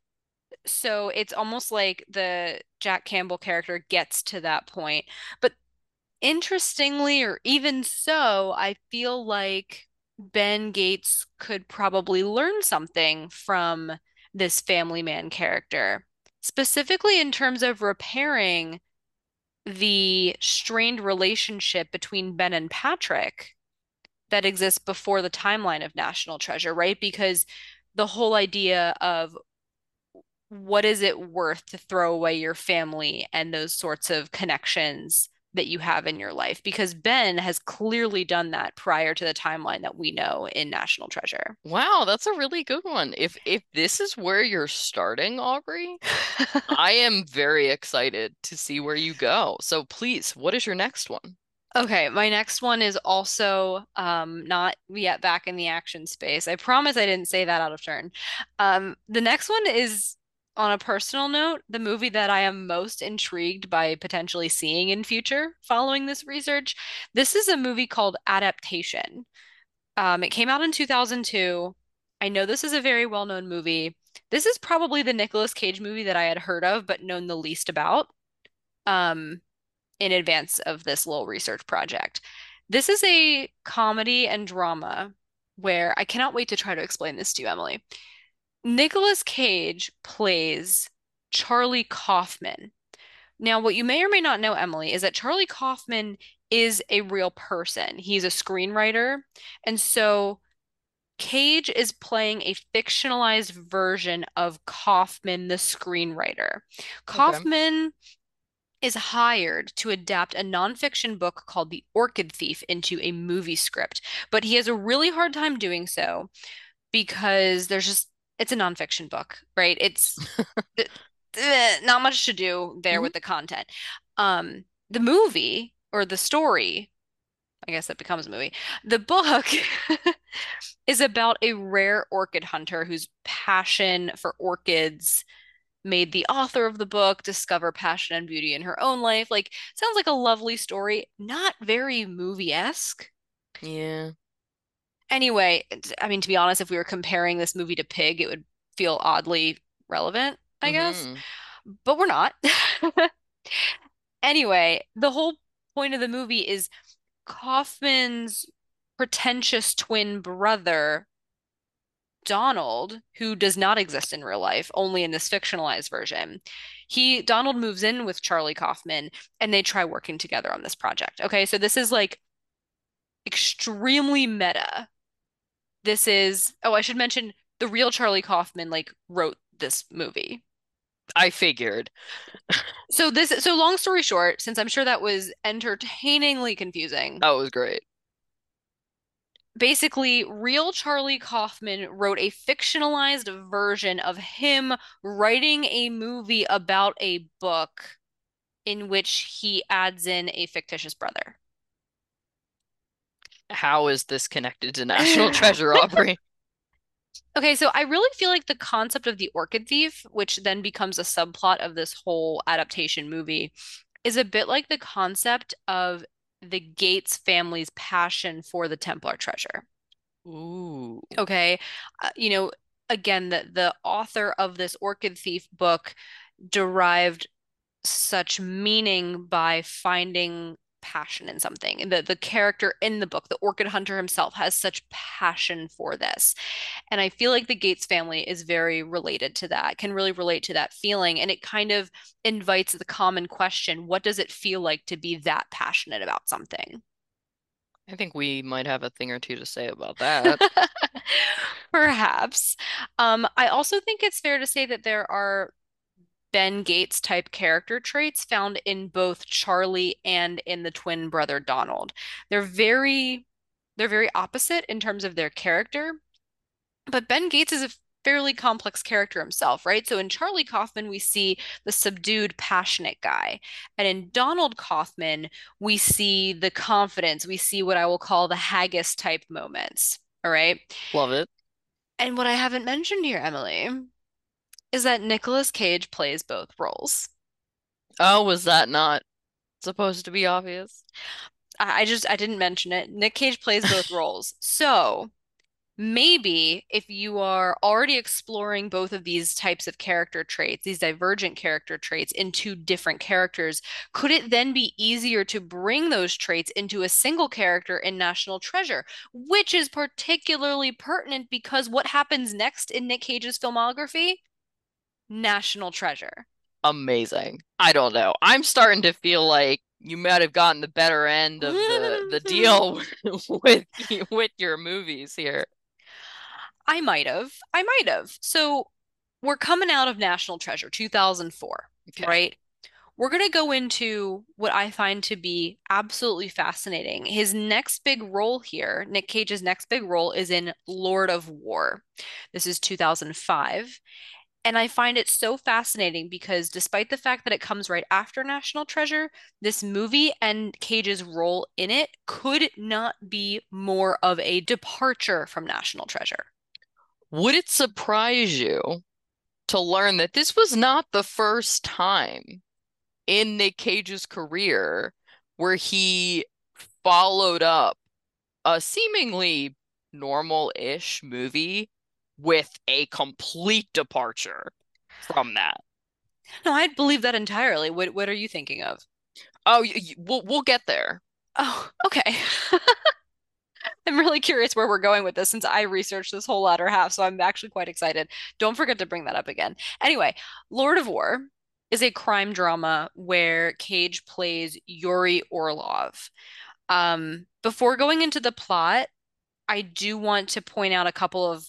So it's almost like the Jack Campbell character gets to that point. But Interestingly, or even so, I feel like Ben Gates could probably learn something from this family man character, specifically in terms of repairing the strained relationship between Ben and Patrick that exists before the timeline of National Treasure, right? Because the whole idea of what is it worth to throw away your family and those sorts of connections that you have in your life because Ben has clearly done that prior to the timeline that we know in National Treasure. Wow, that's a really good one. If if this is where you're starting, Aubrey, I am very excited to see where you go. So please, what is your next one? Okay, my next one is also um, not yet back in the action space. I promise I didn't say that out of turn. Um, the next one is on a personal note, the movie that I am most intrigued by potentially seeing in future following this research. This is a movie called Adaptation. Um, it came out in 2002. I know this is a very well-known movie. This is probably the Nicolas Cage movie that I had heard of but known the least about um, in advance of this little research project. This is a comedy and drama where I cannot wait to try to explain this to you, Emily. Nicolas Cage plays Charlie Kaufman. Now, what you may or may not know, Emily, is that Charlie Kaufman is a real person. He's a screenwriter. And so Cage is playing a fictionalized version of Kaufman, the screenwriter. Okay. Kaufman is hired to adapt a nonfiction book called The Orchid Thief into a movie script, but he has a really hard time doing so because there's just it's a nonfiction book, right? It's not much to do there hmm with the content. Um, the movie or the story, I guess that becomes a movie. The book is about a rare orchid hunter whose passion for orchids made the author of the book discover passion and beauty in her own life. Like, sounds like a lovely story, not very movie-esque. Yeah. Anyway, I mean, to be honest, if we were comparing this movie to Pig, it would feel oddly relevant, I guess. hmm But we're not. Anyway, the whole point of the movie is Kaufman's pretentious twin brother, Donald, who does not exist in real life, only in this fictionalized version. He, Donald moves in with Charlie Kaufman and they try working together on this project. Okay, so this is like extremely meta. This is, oh, I should mention the real Charlie Kaufman like wrote this movie. I figured. So this so long story short, since I'm sure that was entertainingly confusing. That was great. Basically, real Charlie Kaufman wrote a fictionalized version of him writing a movie about a book in which he adds in a fictitious brother. How is this connected to National Treasure, Aubrey? Okay, so I really feel like the concept of the Orchid Thief, which then becomes a subplot of this whole adaptation movie, is a bit like the concept of the Gates family's passion for the Templar treasure. Ooh. Okay, uh, you know, again, the the author of this Orchid Thief book derived such meaning by finding passion in something. And the, the character in the book, the orchid hunter himself, has such passion for this. And I feel like the Gates family is very related to that, can really relate to that feeling. And it kind of invites the common question what does it feel like to be that passionate about something? I think we might have a thing or two to say about that. Perhaps. Um, I also think it's fair to say that there are Ben Gates type character traits found in both Charlie and in the twin brother Donald. They're very they're very opposite in terms of their character, but Ben Gates is a fairly complex character himself, right? So in Charlie Kaufman, we see the subdued, passionate guy. And in Donald Kaufman, we see the confidence, we see what I will call the haggis type moments. All right. Love it. And what I haven't mentioned here, Emily, is that Nicolas Cage plays both roles. Oh, was that not supposed to be obvious? I just I didn't mention it. Nick Cage plays both roles. So maybe if you are already exploring both of these types of character traits, these divergent character traits into different characters, could it then be easier to bring those traits into a single character in National Treasure, which is particularly pertinent because what happens next in Nick Cage's filmography? National Treasure. Amazing. I don't know. I'm starting to feel like you might have gotten the better end of the the deal with with your movies here. I might have. I might have. So we're coming out of National Treasure 2004, okay. right? We're going to go into what I find to be absolutely fascinating. His next big role here, Nick Cage's next big role, is in Lord of War. This is 2005. And I find it so fascinating because despite the fact that it comes right after National Treasure, this movie and Cage's role in it could not be more of a departure from National Treasure. Would it surprise you to learn that this was not the first time in Nick Cage's career where he followed up a seemingly normal-ish movie with a complete departure from that. No, I'd believe that entirely. What what are you thinking of? Oh, we'll we'll get there. Oh, okay. I'm really curious where we're going with this since I researched this whole latter half, so I'm actually quite excited. Don't forget to bring that up again. Anyway, Lord of War is a crime drama where Cage plays Yuri Orlov. Um, before going into the plot, I do want to point out a couple of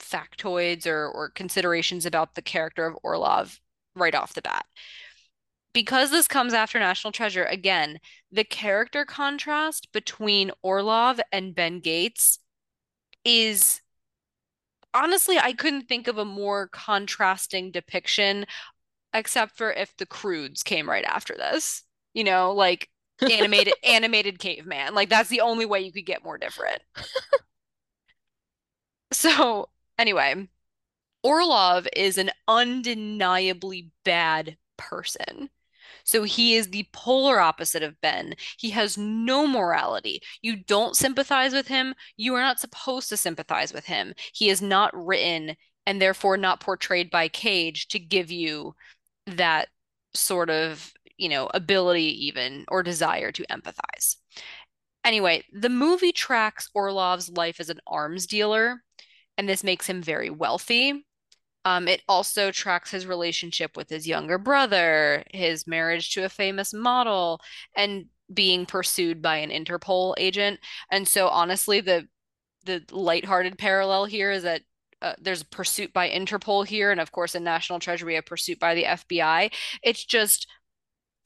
factoids or, or considerations about the character of Orlov right off the bat. Because this comes after National Treasure, again, the character contrast between Orlov and Ben Gates is honestly, I couldn't think of a more contrasting depiction, except for if the Croods came right after this. You know, like animated animated caveman. Like that's the only way you could get more different. so Anyway, Orlov is an undeniably bad person. So he is the polar opposite of Ben. He has no morality. You don't sympathize with him. You are not supposed to sympathize with him. He is not written and therefore not portrayed by Cage to give you that sort of, you know, ability even or desire to empathize. Anyway, the movie tracks Orlov's life as an arms dealer and this makes him very wealthy. Um, it also tracks his relationship with his younger brother, his marriage to a famous model, and being pursued by an Interpol agent. And so honestly, the the lighthearted parallel here is that uh, there's a pursuit by Interpol here, and of course in National Treasure, a pursuit by the FBI. It's just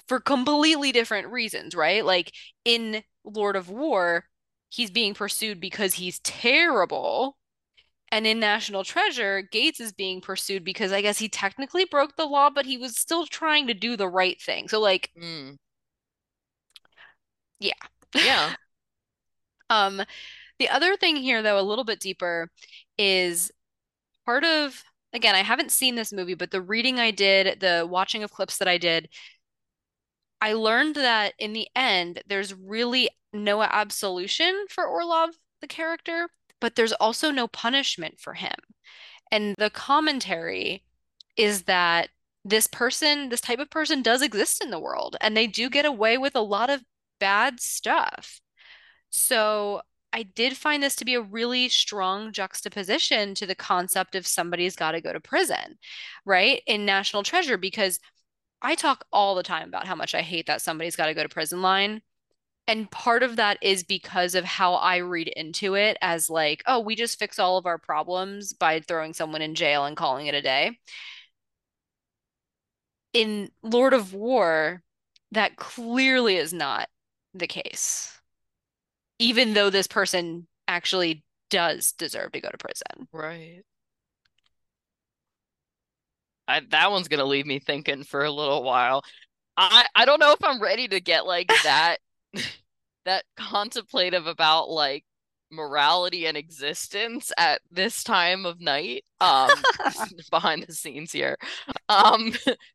for completely different reasons, right? Like in Lord of War, he's being pursued because he's terrible. And in National Treasure, Gates is being pursued because I guess he technically broke the law, but he was still trying to do the right thing. So like Mm. yeah. Yeah. Um the other thing here though, a little bit deeper is part of again, I haven't seen this movie, but the reading I did, the watching of clips that I did, I learned that in the end, there's really no absolution for Orlov, the character, but there's also no punishment for him. And the commentary is that this person, this type of person does exist in the world, and they do get away with a lot of bad stuff. So I did find this to be a really strong juxtaposition to the concept of somebody's got to go to prison, right? In National Treasure, because I talk all the time about how much I hate that somebody's got to go to prison line. And part of that is because of how I read into it as like, oh, we just fix all of our problems by throwing someone in jail and calling it a day. In Lord of War, that clearly is not the case, even though this person actually does deserve to go to prison. Right. I, that one's gonna leave me thinking for a little while. I I don't know if I'm ready to get like that that contemplative about like morality and existence at this time of night um behind the scenes here um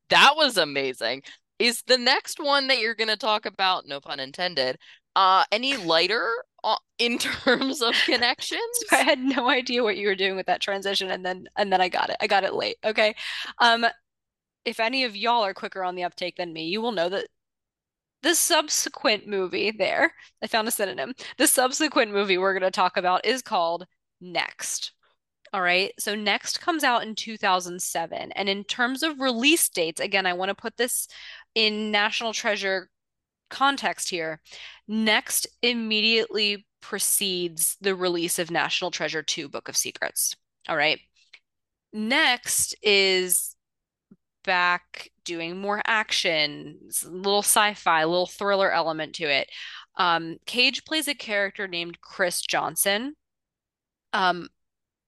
that was amazing. Is the next one that you're going to talk about no pun intended uh any lighter uh, in terms of connections? So I had no idea what you were doing with that transition and then and then I got it. I got it late. Okay. Um if any of y'all are quicker on the uptake than me you will know that the subsequent movie there, I found a synonym. The subsequent movie we're going to talk about is called Next. All right. So Next comes out in 2007. And in terms of release dates, again, I want to put this in National Treasure context here. Next immediately precedes the release of National Treasure 2 Book of Secrets. All right. Next is back doing more action, little sci-fi, little thriller element to it. Um, Cage plays a character named Chris Johnson. Um,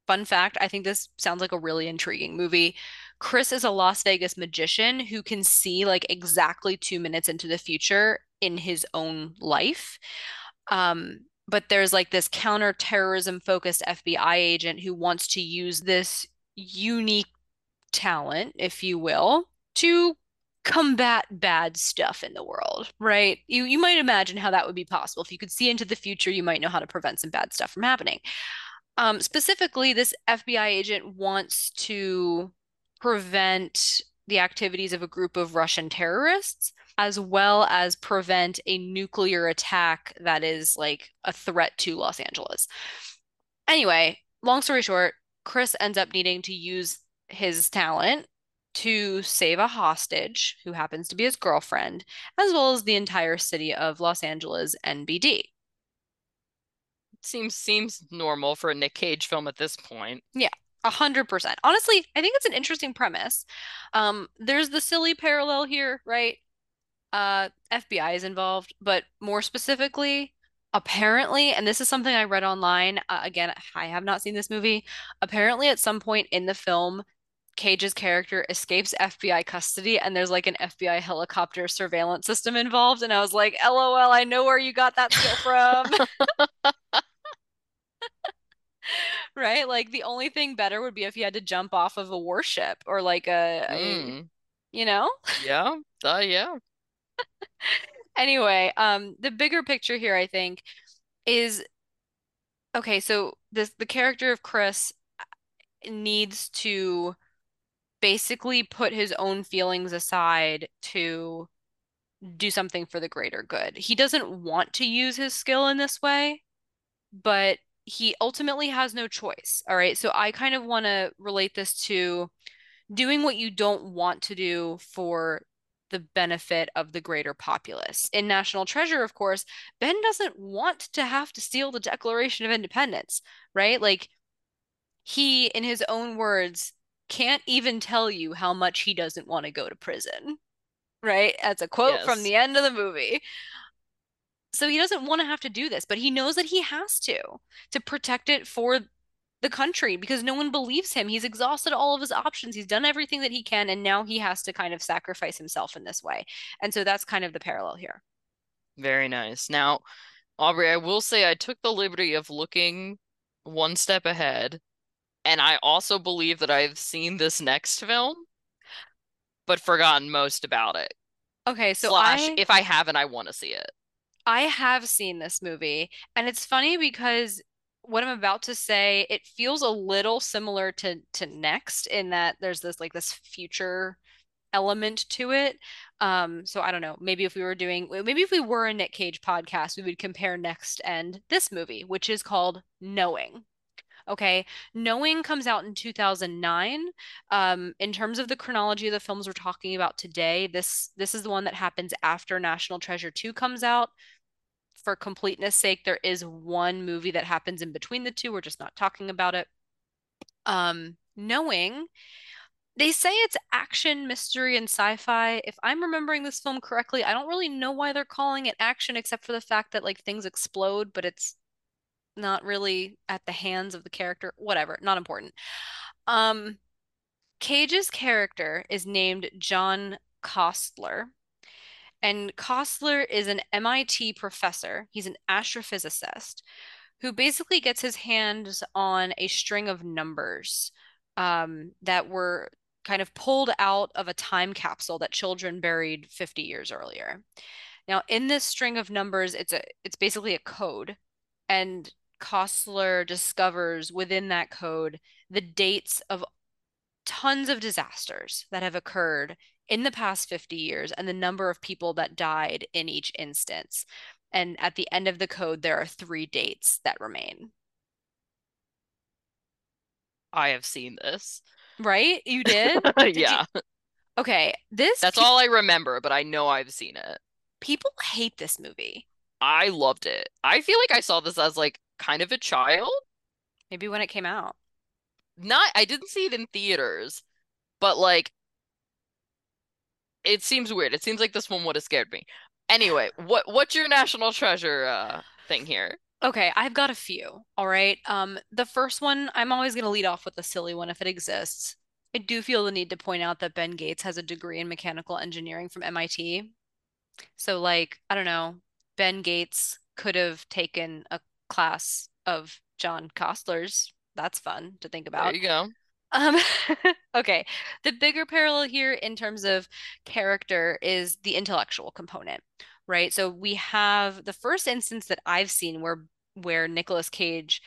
fun fact, I think this sounds like a really intriguing movie. Chris is a Las Vegas magician who can see like exactly two minutes into the future in his own life. Um, but there's like this counterterrorism focused FBI agent who wants to use this unique talent, if you will, to combat bad stuff in the world, right? You you might imagine how that would be possible. If you could see into the future, you might know how to prevent some bad stuff from happening. Um, specifically, this FBI agent wants to prevent the activities of a group of Russian terrorists, as well as prevent a nuclear attack that is like a threat to Los Angeles. Anyway, long story short, Chris ends up needing to use his talent to save a hostage who happens to be his girlfriend, as well as the entire city of Los Angeles NBD. Seems seems normal for a Nick Cage film at this point. Yeah, a hundred percent. Honestly, I think it's an interesting premise. Um, there's the silly parallel here, right? Uh, FBI is involved, but more specifically, apparently, and this is something I read online. Uh, again, I have not seen this movie. Apparently, at some point in the film, Cage's character escapes FBI custody and there's like an FBI helicopter surveillance system involved. And I was like, LOL, I know where you got that skill from. right? Like the only thing better would be if you had to jump off of a warship or like a, Mm. a you know? Yeah. Uh, yeah. Anyway, um, the bigger picture here, I think, is okay, so this the character of Chris needs to basically put his own feelings aside to do something for the greater good. He doesn't want to use his skill in this way, but he ultimately has no choice. All right. So I kind of want to relate this to doing what you don't want to do for the benefit of the greater populace. In National Treasure, of course, Ben doesn't want to have to steal the Declaration of Independence, right? Like he, in his own words, can't even tell you how much he doesn't want to go to prison. Right? That's a quote from the end of the movie. So he doesn't want to have to do this, but he knows that he has to to protect it for the country because no one believes him. He's exhausted all of his options. He's done everything that he can, and now he has to kind of sacrifice himself in this way. And so that's kind of the parallel here. Very nice. Now, Aubrey, I will say I took the liberty of looking one step ahead, and I also believe that I've seen this next film, but forgotten most about it. Okay, so Slash, I if I haven't, I want to see it. I have seen this movie, and it's funny because what I'm about to say, it feels a little similar to to Next in that there's this like this future element to it. Um, so I don't know. Maybe if we were doing, maybe if we were a Nick Cage podcast, we would compare Next and this movie, which is called Knowing. Okay, Knowing comes out in 2009. Um, in terms of the chronology of the films we're talking about today, this this is the one that happens after National Treasure 2 comes out for completeness sake, there is one movie that happens in between the two. We're just not talking about it. Um, knowing they say it's action, mystery, and sci-fi. If I'm remembering this film correctly, I don't really know why they're calling it action, except for the fact that like things explode, but it's not really at the hands of the character. Whatever, not important. Um, Cage's character is named John Koestler. And Koestler is an MIT professor. He's an astrophysicist who basically gets his hands on a string of numbers um, that were kind of pulled out of a time capsule that children buried 50 years earlier. Now, in this string of numbers, it's a it's basically a code, and Koestler discovers within that code the dates of tons of disasters that have occurred in the past 50 years and the number of people that died in each instance. And at the end of the code, there are three dates that remain. I have seen this. Right? You did? Did you? Yeah, Okay, this that's pe all I remember, but I know I've seen it. people hate this movie. I loved it. I feel like I saw this as like kind of a child. Maybe when it came out. Not, I didn't see it in theaters, but like it seems weird. It seems like this one would have scared me. Anyway, what what's your national treasure uh thing here? Okay, I've got a few. All right. Um, the first one, I'm always going to lead off with the silly one if it exists. I do feel the need to point out that Ben Gates has a degree in mechanical engineering from MIT. So, like, I don't know, Ben Gates could have taken a class of John Koestler's. That's fun to think about. There you go. Um, okay. The bigger parallel here in terms of character is the intellectual component, right? So we have the first instance that I've seen where where Nicolas Cage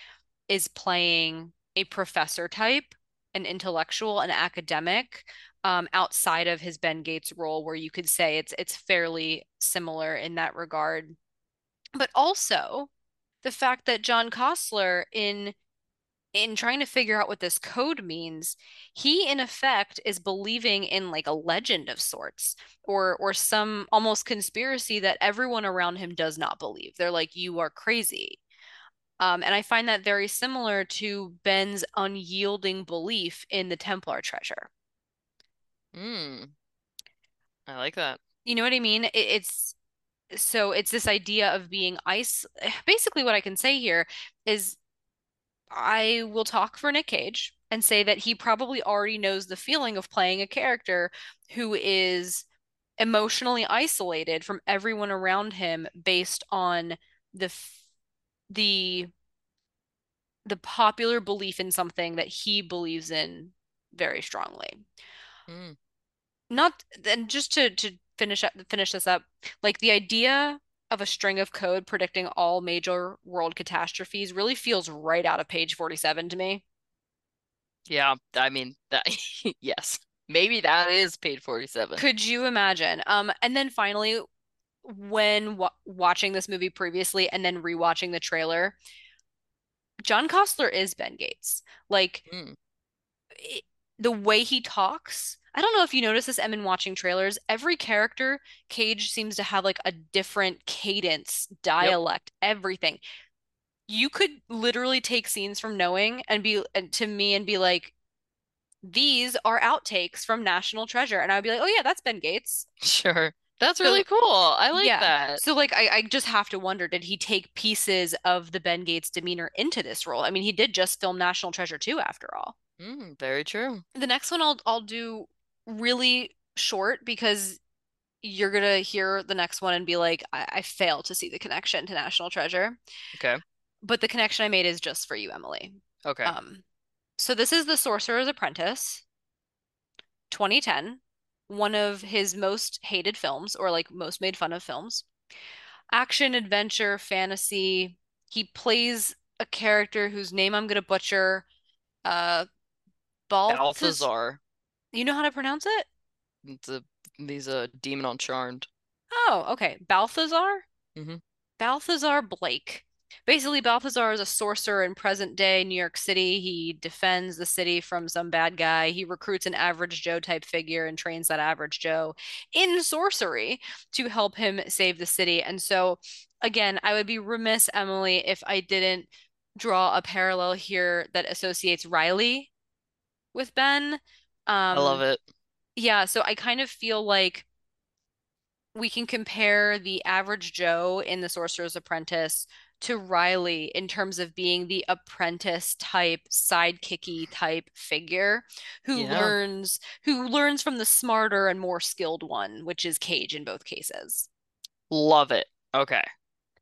is playing a professor type, an intellectual, an academic, um, outside of his Ben Gates role, where you could say it's it's fairly similar in that regard. But also the fact that John Koestler in in trying to figure out what this code means, he in effect is believing in like a legend of sorts or or some almost conspiracy that everyone around him does not believe. They're like, you are crazy. Um, and I find that very similar to Ben's unyielding belief in the Templar treasure. Hmm. I like that. You know what I mean? It, it's so it's this idea of being ice. Basically, what I can say here is I will talk for Nick Cage and say that he probably already knows the feeling of playing a character who is emotionally isolated from everyone around him based on the the the popular belief in something that he believes in very strongly. Hmm. Not and just to to finish up finish this up, like the idea of a string of code predicting all major world catastrophes really feels right out of page 47 to me. Yeah, I mean that yes. Maybe that is page 47. Could you imagine? Um, and then finally, when wa watching this movie previously and then rewatching the trailer, John Koestler is Ben Gates. Like Hmm. it, the way he talks. I don't know if you notice this, Em, in watching trailers. Every character, Cage seems to have like a different cadence, Yep. dialect, everything. you could literally take scenes from Knowing and be and to me and be like, these are outtakes from National Treasure. And I would be like, oh yeah, that's Ben Gates. Sure. That's So really cool. I like yeah. that. So like I, I just have to wonder, did he take pieces of the Ben Gates demeanor into this role? I mean, he did just film National Treasure 2 after all. Mm, very true. The next one I'll I'll do really short because you're gonna hear the next one and be like, I, I fail to see the connection to National Treasure. Okay. But the connection I made is just for you, Emily. Okay. Um, so this is The Sorcerer's Apprentice, 2010, one of his most hated films, or like most made fun of films. Action, adventure, fantasy. He plays a character whose name I'm gonna butcher. Uh. Balthazar. You know how to pronounce it? The these uh demon on Charmed. Oh, okay. Balthazar? hmm Balthazar Blake. Basically, Balthazar is a sorcerer in present day New York City. He defends the city from some bad guy. He recruits an average Joe type figure and trains that average Joe in sorcery to help him save the city. And so, again, I would be remiss, Emily, if I didn't draw a parallel here that associates Riley with Ben. I love Um, it. yeah, so I kind of feel like we can compare the average Joe in The Sorcerer's Apprentice to Riley in terms of being the apprentice type, sidekicky type figure who Yeah. learns who learns from the smarter and more skilled one, which is Cage in both cases. Love it. Okay.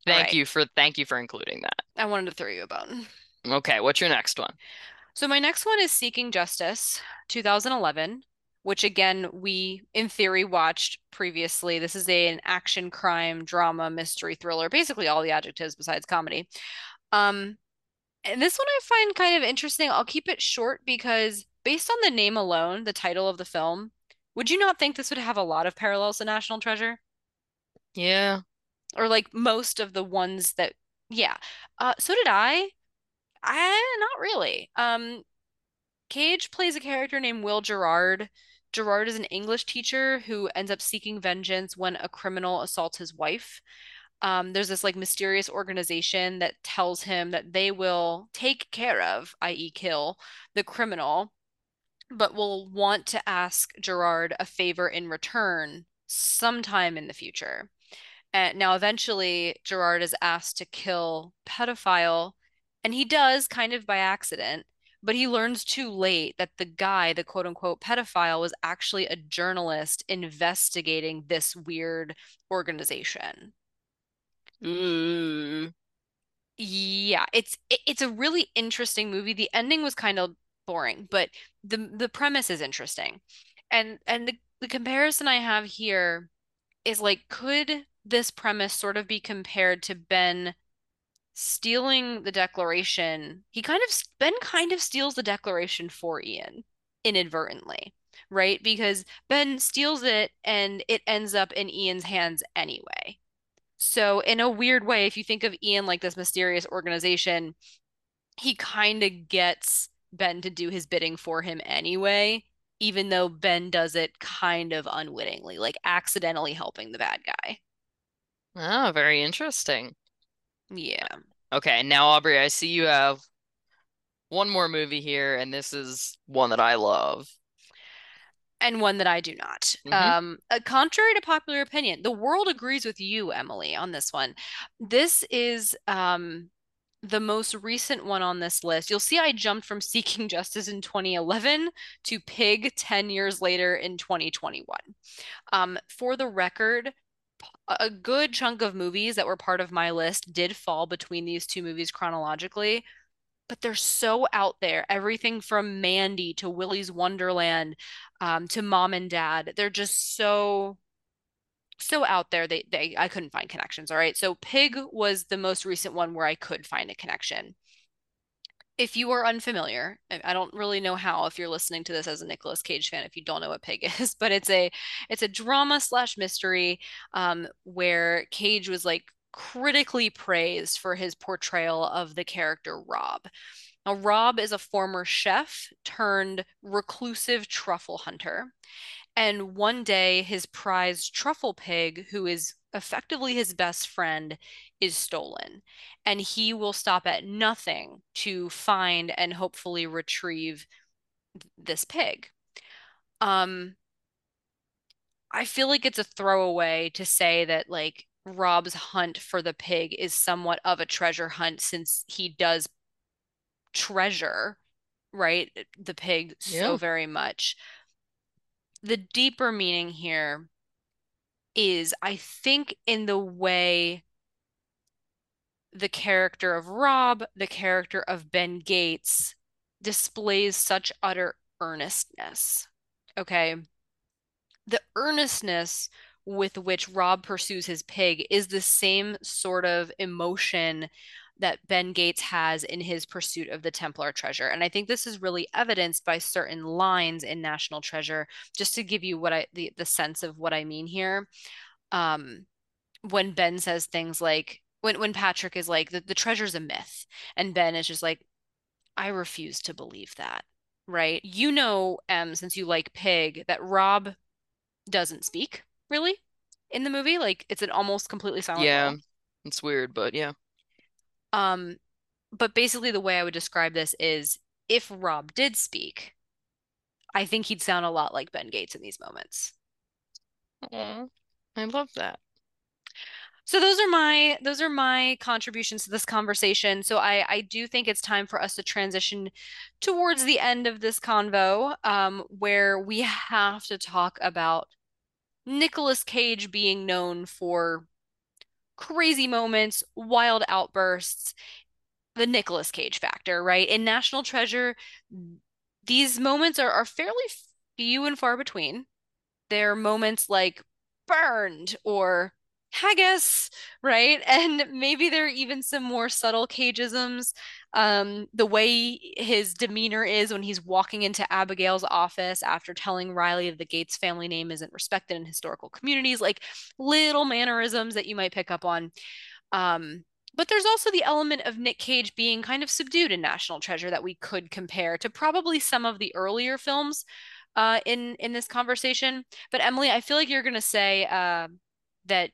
Thank right. you for thank you for including that. I wanted to throw you a bone. Okay, what's your next one? So my next one is Seeking Justice, 2011, which again we in theory watched previously. This is a, an action crime drama mystery thriller, basically all the adjectives besides comedy. Um, and this one I find kind of interesting. I'll keep it short because based on the name alone, the title of the film, would you not think this would have a lot of parallels to National Treasure? Yeah. Or like most of the ones that, yeah. Uh, so did I. I not really. Um, Cage plays a character named Will Gerard. Gerard is an English teacher who ends up seeking vengeance when a criminal assaults his wife. Um, there's this like mysterious organization that tells him that they will take care of, i.e., kill the criminal, but will want to ask Gerard a favor in return sometime in the future. And now eventually Gerard is asked to kill pedophile, and he does kind of by accident, but he learns too late that the guy, the quote unquote pedophile, was actually a journalist investigating this weird organization. Ooh. Yeah, it's it, it's a really interesting movie. The ending was kind of boring, but the the premise is interesting. And and the, the comparison I have here is like, could this premise sort of be compared to Ben stealing the Declaration? He kind of Ben kind of steals the Declaration for Ian inadvertently, right? Because Ben steals it and it ends up in Ian's hands anyway. So, in a weird way, if you think of Ian like this mysterious organization, he kind of gets Ben to do his bidding for him anyway, even though Ben does it kind of unwittingly, like accidentally helping the bad guy. Oh, very interesting. Yeah. Okay, now Aubrey, I see you have one more movie here, and this is one that I love. And one that I do not. hmm Um, uh, contrary to popular opinion, the world agrees with you, Emily, on this one. This is um the most recent one on this list. You'll see I jumped from Seeking Justice in 2011 to Pig 10 years later in 2021. Um, for the record, a good chunk of movies that were part of my list did fall between these two movies chronologically, but they're so out there. Everything from Mandy to Willy's Wonderland, um, to Mom and Dad. They're just so so out there. They they I couldn't find connections. All right. So Pig was the most recent one where I could find a connection if you are unfamiliar, I don't really know how if you're listening to this as a Nicolas Cage fan, if you don't know what Pig is, but it's a it's a drama slash mystery um, where Cage was like critically praised for his portrayal of the character Rob. Now, Rob is a former chef turned reclusive truffle hunter, And one day, his prized truffle pig, who is effectively his best friend, is stolen. And he will stop at nothing to find and hopefully retrieve this pig. Um, I feel like it's a throwaway to say that like Rob's hunt for the pig is somewhat of a treasure hunt since he does treasure, right, the pig so very much. The deeper meaning here is, I think, in the way the character of Rob, the character of Ben Gates displays such utter earnestness. Okay. The earnestness with which Rob pursues his pig is the same sort of emotion that Ben Gates has in his pursuit of the Templar treasure. And I think this is really evidenced by certain lines in National Treasure, just to give you what I the, the sense of what I mean here. Um, when Ben says things like when when Patrick is like the, the treasure's a myth, and Ben is just like, I refuse to believe that. Right? You know, M, since you like Pig, that Rob doesn't speak really in the movie. Like it's an almost completely silent Yeah. role. It's weird, but yeah. Um, but basically the way I would describe this is if Rob did speak, I think he'd sound a lot like Ben Gates in these moments. Aw, I love that. So those are my those are my contributions to this conversation. So I I do think it's time for us to transition towards the end of this convo, um, where we have to talk about Nicolas Cage being known for crazy moments, wild outbursts, the Nicolas Cage factor, right? In National Treasure, these moments are, are fairly few and far between. They're moments like burned or haggis, right? And maybe there are even some more subtle cageisms. Um, the way his demeanor is when he's walking into Abigail's office after telling Riley that the Gates family name isn't respected in historical communities, like little mannerisms that you might pick up on. Um, but there's also the element of Nick Cage being kind of subdued in National Treasure that we could compare to probably some of the earlier films uh, in in this conversation. But Emily, I feel like you're going to say uh, that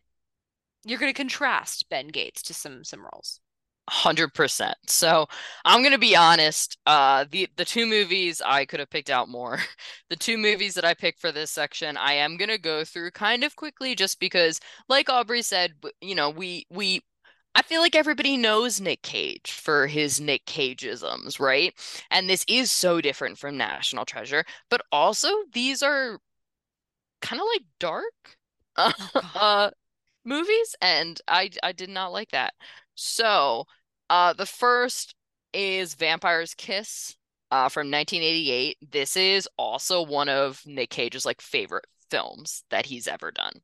you're going to contrast Ben Gates to some some roles. 100%. So I'm gonna be honest. Uh, the the two movies I could have picked out more. The two movies that I picked for this section, I am gonna go through kind of quickly, just because, like Aubrey said, you know, we we I feel like everybody knows Nick Cage for his Nick Cageisms, right? And this is so different from National Treasure, but also these are kind of like dark Oh uh movies, and I I did not like that. So, uh, the first is Vampire's Kiss, uh, from 1988. This is also one of Nick Cage's like favorite films that he's ever done.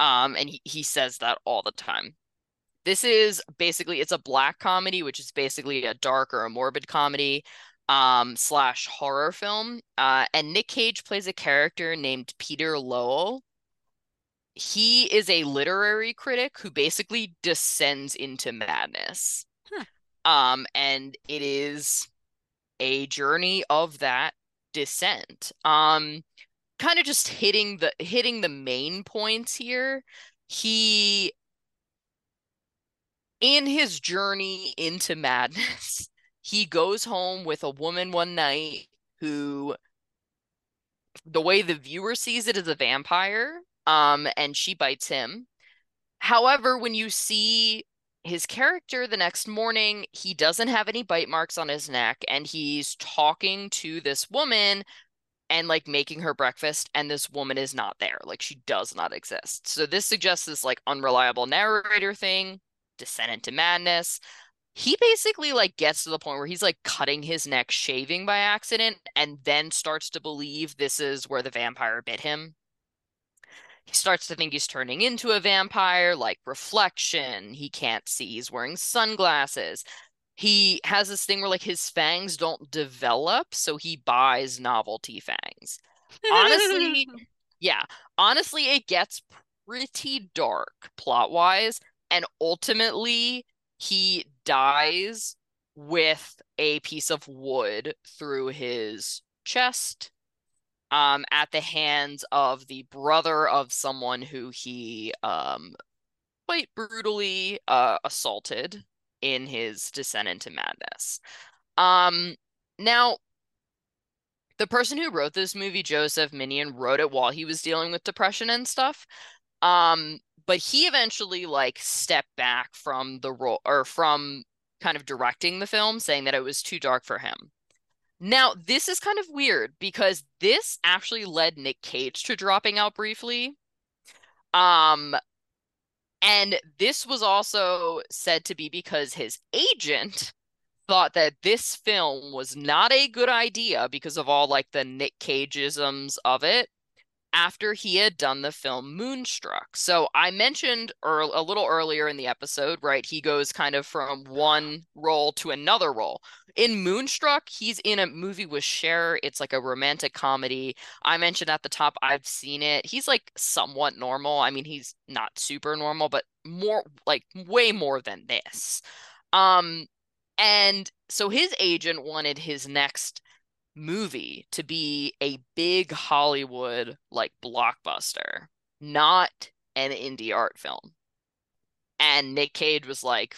Um, and he, he says that all the time. This is basically it's a black comedy, which is basically a dark or a morbid comedy, um, slash horror film. Uh, and Nick Cage plays a character named Peter Lowell he is a literary critic who basically descends into madness. Huh. Um, and it is a journey of that descent. Um, kind of just hitting the hitting the main points here. He in his journey into madness, he goes home with a woman one night who the way the viewer sees it is a vampire um, and she bites him. However, when you see his character the next morning, he doesn't have any bite marks on his neck, and he's talking to this woman and like making her breakfast, and this woman is not there. Like she does not exist. So this suggests this like unreliable narrator thing, descent into madness. He basically like gets to the point where he's like cutting his neck shaving by accident and then starts to believe this is where the vampire bit him he starts to think he's turning into a vampire, like reflection. He can't see. He's wearing sunglasses. He has this thing where like his fangs don't develop, so he buys novelty fangs. Honestly, yeah, honestly, it gets pretty dark plot wise, and ultimately, he dies with a piece of wood through his chest um, at the hands of the brother of someone who he um, quite brutally uh, assaulted in his descent into madness. Um, now, the person who wrote this movie, Joseph Minion, wrote it while he was dealing with depression and stuff. Um, but he eventually like stepped back from the role or from kind of directing the film, saying that it was too dark for him. Now, this is kind of weird because this actually led Nick Cage to dropping out briefly. Um, and this was also said to be because his agent thought that this film was not a good idea because of all like the Nick Cageisms of it after he had done the film Moonstruck. So I mentioned er- a little earlier in the episode, right? He goes kind of from one role to another role. In Moonstruck, he's in a movie with Cher. It's like a romantic comedy. I mentioned at the top, I've seen it. He's like somewhat normal. I mean, he's not super normal, but more like way more than this. Um, and so his agent wanted his next movie to be a big Hollywood like blockbuster, not an indie art film. And Nick Cage was like,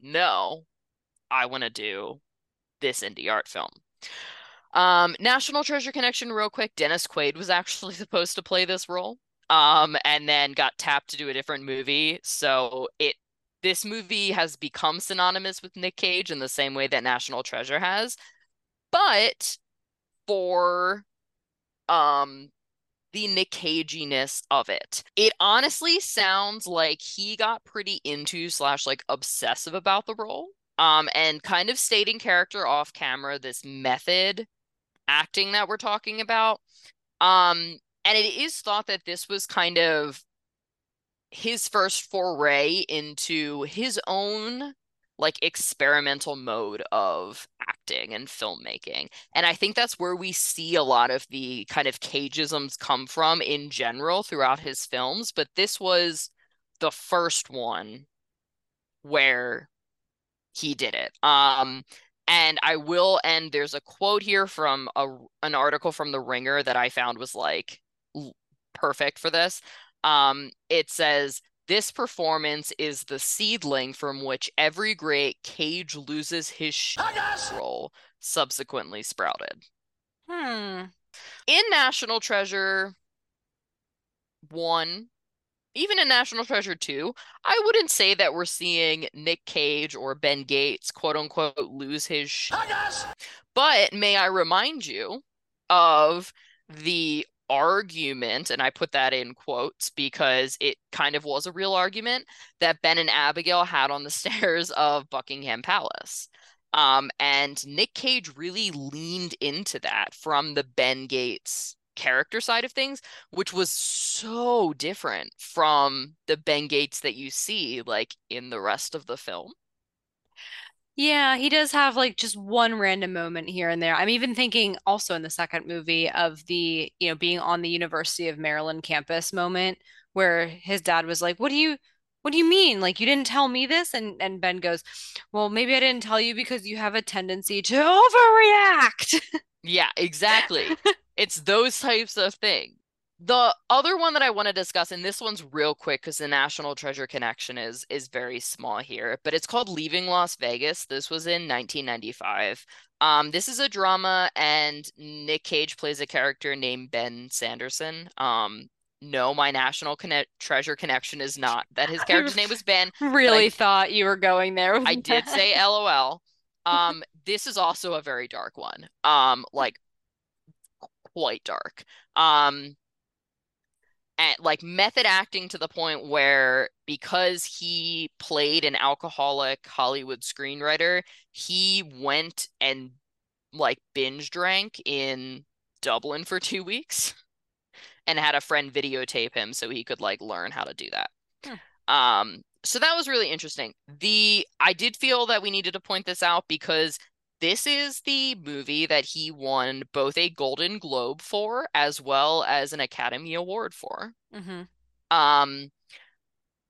"No, I want to do this indie art film." Um, National Treasure Connection, real quick. Dennis Quaid was actually supposed to play this role, um, and then got tapped to do a different movie. So it this movie has become synonymous with Nick Cage in the same way that National Treasure has. But for um the Nick Caginess of it. It honestly sounds like he got pretty into slash like obsessive about the role. Um, and kind of stating character off camera, this method acting that we're talking about. Um, and it is thought that this was kind of his first foray into his own like experimental mode of acting and filmmaking. And I think that's where we see a lot of the kind of cageisms come from in general throughout his films, but this was the first one where he did it. Um and I will end there's a quote here from a an article from The Ringer that I found was like perfect for this. Um it says this performance is the seedling from which every great Cage loses his sh- role subsequently sprouted. Hmm. In National Treasure 1, even in National Treasure 2, I wouldn't say that we're seeing Nick Cage or Ben Gates, quote unquote, lose his sh- But may I remind you of the argument, and I put that in quotes because it kind of was a real argument that Ben and Abigail had on the stairs of Buckingham Palace. Um, and Nick Cage really leaned into that from the Ben Gates character side of things, which was so different from the Ben Gates that you see like in the rest of the film. Yeah, he does have like just one random moment here and there. I'm even thinking also in the second movie of the, you know, being on the University of Maryland campus moment where his dad was like, "What do you what do you mean? Like you didn't tell me this?" And and Ben goes, "Well, maybe I didn't tell you because you have a tendency to overreact." Yeah, exactly. It's those types of things. The other one that I want to discuss, and this one's real quick because the National Treasure connection is is very small here, but it's called Leaving Las Vegas. This was in 1995. Um, this is a drama, and Nick Cage plays a character named Ben Sanderson. Um, no, my National Connect Treasure connection is not that his character's name was Ben. Really I, thought you were going there. I did say LOL. Um, this is also a very dark one. Um, like quite dark. Um, and like method acting to the point where because he played an alcoholic Hollywood screenwriter, he went and like binge drank in Dublin for two weeks and had a friend videotape him so he could like learn how to do that. Hmm. Um, so that was really interesting. The I did feel that we needed to point this out because this is the movie that he won both a Golden Globe for as well as an Academy Award for. Mm-hmm. Um,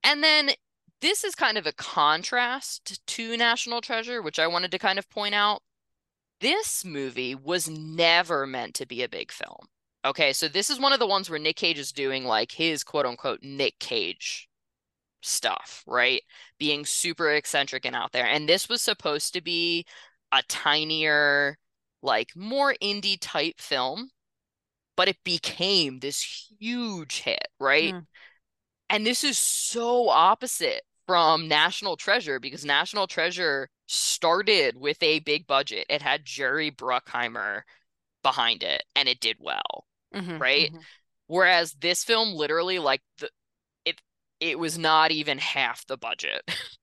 and then this is kind of a contrast to National Treasure, which I wanted to kind of point out. This movie was never meant to be a big film. Okay, so this is one of the ones where Nick Cage is doing like his quote unquote Nick Cage stuff, right? Being super eccentric and out there. And this was supposed to be a tinier, like more indie type film, but it became this huge hit, right? Mm. And this is so opposite from National Treasure because National Treasure started with a big budget. It had Jerry Bruckheimer behind it and it did well, Mhm, right? mhm. Whereas this film literally like the it it was not even half the budget.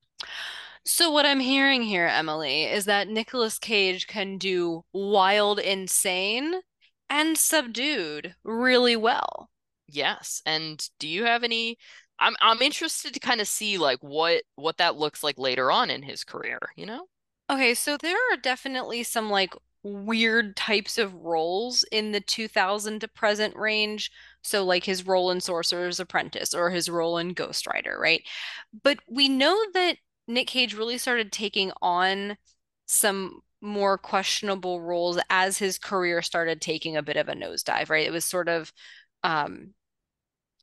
So what I'm hearing here, Emily, is that Nicolas Cage can do wild, insane and subdued really well. Yes. And do you have any I'm I'm interested to kind of see like what what that looks like later on in his career, you know? Okay, so there are definitely some like weird types of roles in the 2000 to present range. So like his role in Sorcerer's Apprentice or his role in Ghost Rider, right? But we know that Nick Cage really started taking on some more questionable roles as his career started taking a bit of a nosedive, right? It was sort of um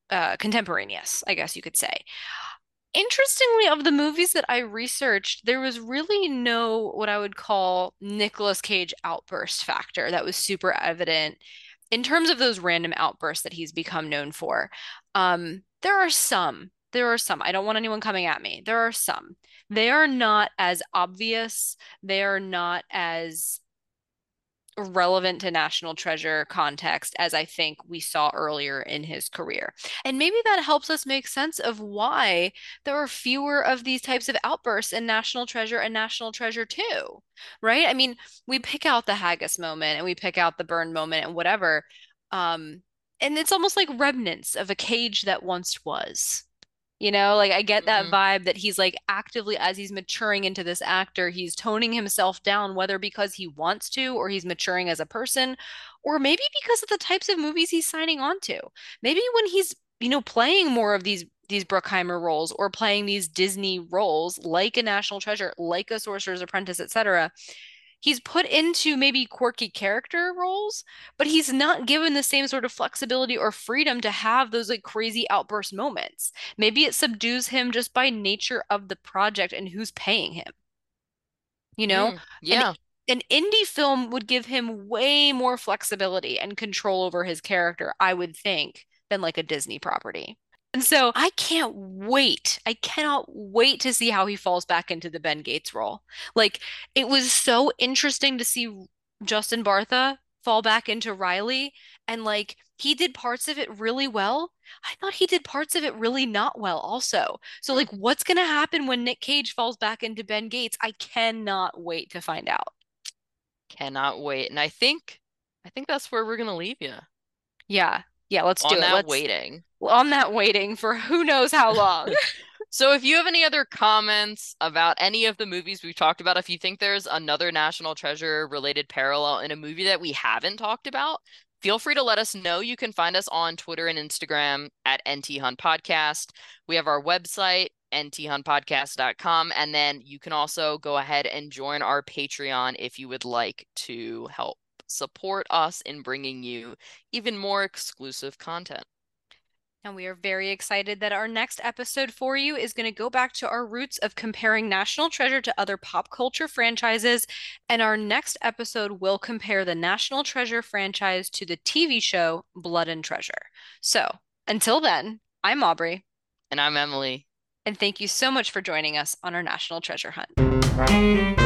uh contemporaneous, I guess you could say. Interestingly, of the movies that I researched, there was really no what I would call Nicolas Cage outburst factor that was super evident in terms of those random outbursts that he's become known for. Um, there are some. There are some. I don't want anyone coming at me. There are some. They are not as obvious. They are not as relevant to National Treasure context as I think we saw earlier in his career. And maybe that helps us make sense of why there are fewer of these types of outbursts in National Treasure and National Treasure 2, right? I mean, we pick out the Haggis moment and we pick out the burn moment and whatever. Um, and it's almost like remnants of a cage that once was. You know, like I get that hmm vibe that he's like actively, as he's maturing into this actor, he's toning himself down, whether because he wants to or he's maturing as a person, or maybe because of the types of movies he's signing on to. Maybe when he's, you know, playing more of these these Bruckheimer roles or playing these Disney roles like a National Treasure, like a Sorcerer's Apprentice, etc he's put into maybe quirky character roles, but he's not given the same sort of flexibility or freedom to have those like crazy outburst moments. Maybe it subdues him just by nature of the project and who's paying him. You know, Mm, yeah. an indie film would give him way more flexibility and control over his character, I would think, than like a Disney property. And so I can't wait. I cannot wait to see how he falls back into the Ben Gates role. Like it was so interesting to see Justin Bartha fall back into Riley and like he did parts of it really well. I thought he did parts of it really not well also. So like what's going to happen when Nick Cage falls back into Ben Gates? I cannot wait to find out. Cannot wait. And I think I think that's where we're gonna leave you Yeah. Yeah, let's do on it. that Let's waiting. On that waiting for who knows how long. So if you have any other comments about any of the movies we've talked about, if you think there's another National Treasure related parallel in a movie that we haven't talked about, feel free to let us know. You can find us on Twitter and Instagram at NT Hunt Podcast. We have our website, nthuntpodcast.com, and then you can also go ahead and join our Patreon if you would like to help support us in bringing you even more exclusive content. And we are very excited that our next episode for you is going to go back to our roots of comparing National Treasure to other pop culture franchises. And our next episode will compare the National Treasure franchise to the TV show Blood and Treasure. So until then, I'm Aubrey, And I'm Emily. and thank you so much for joining us on our National Treasure hunt.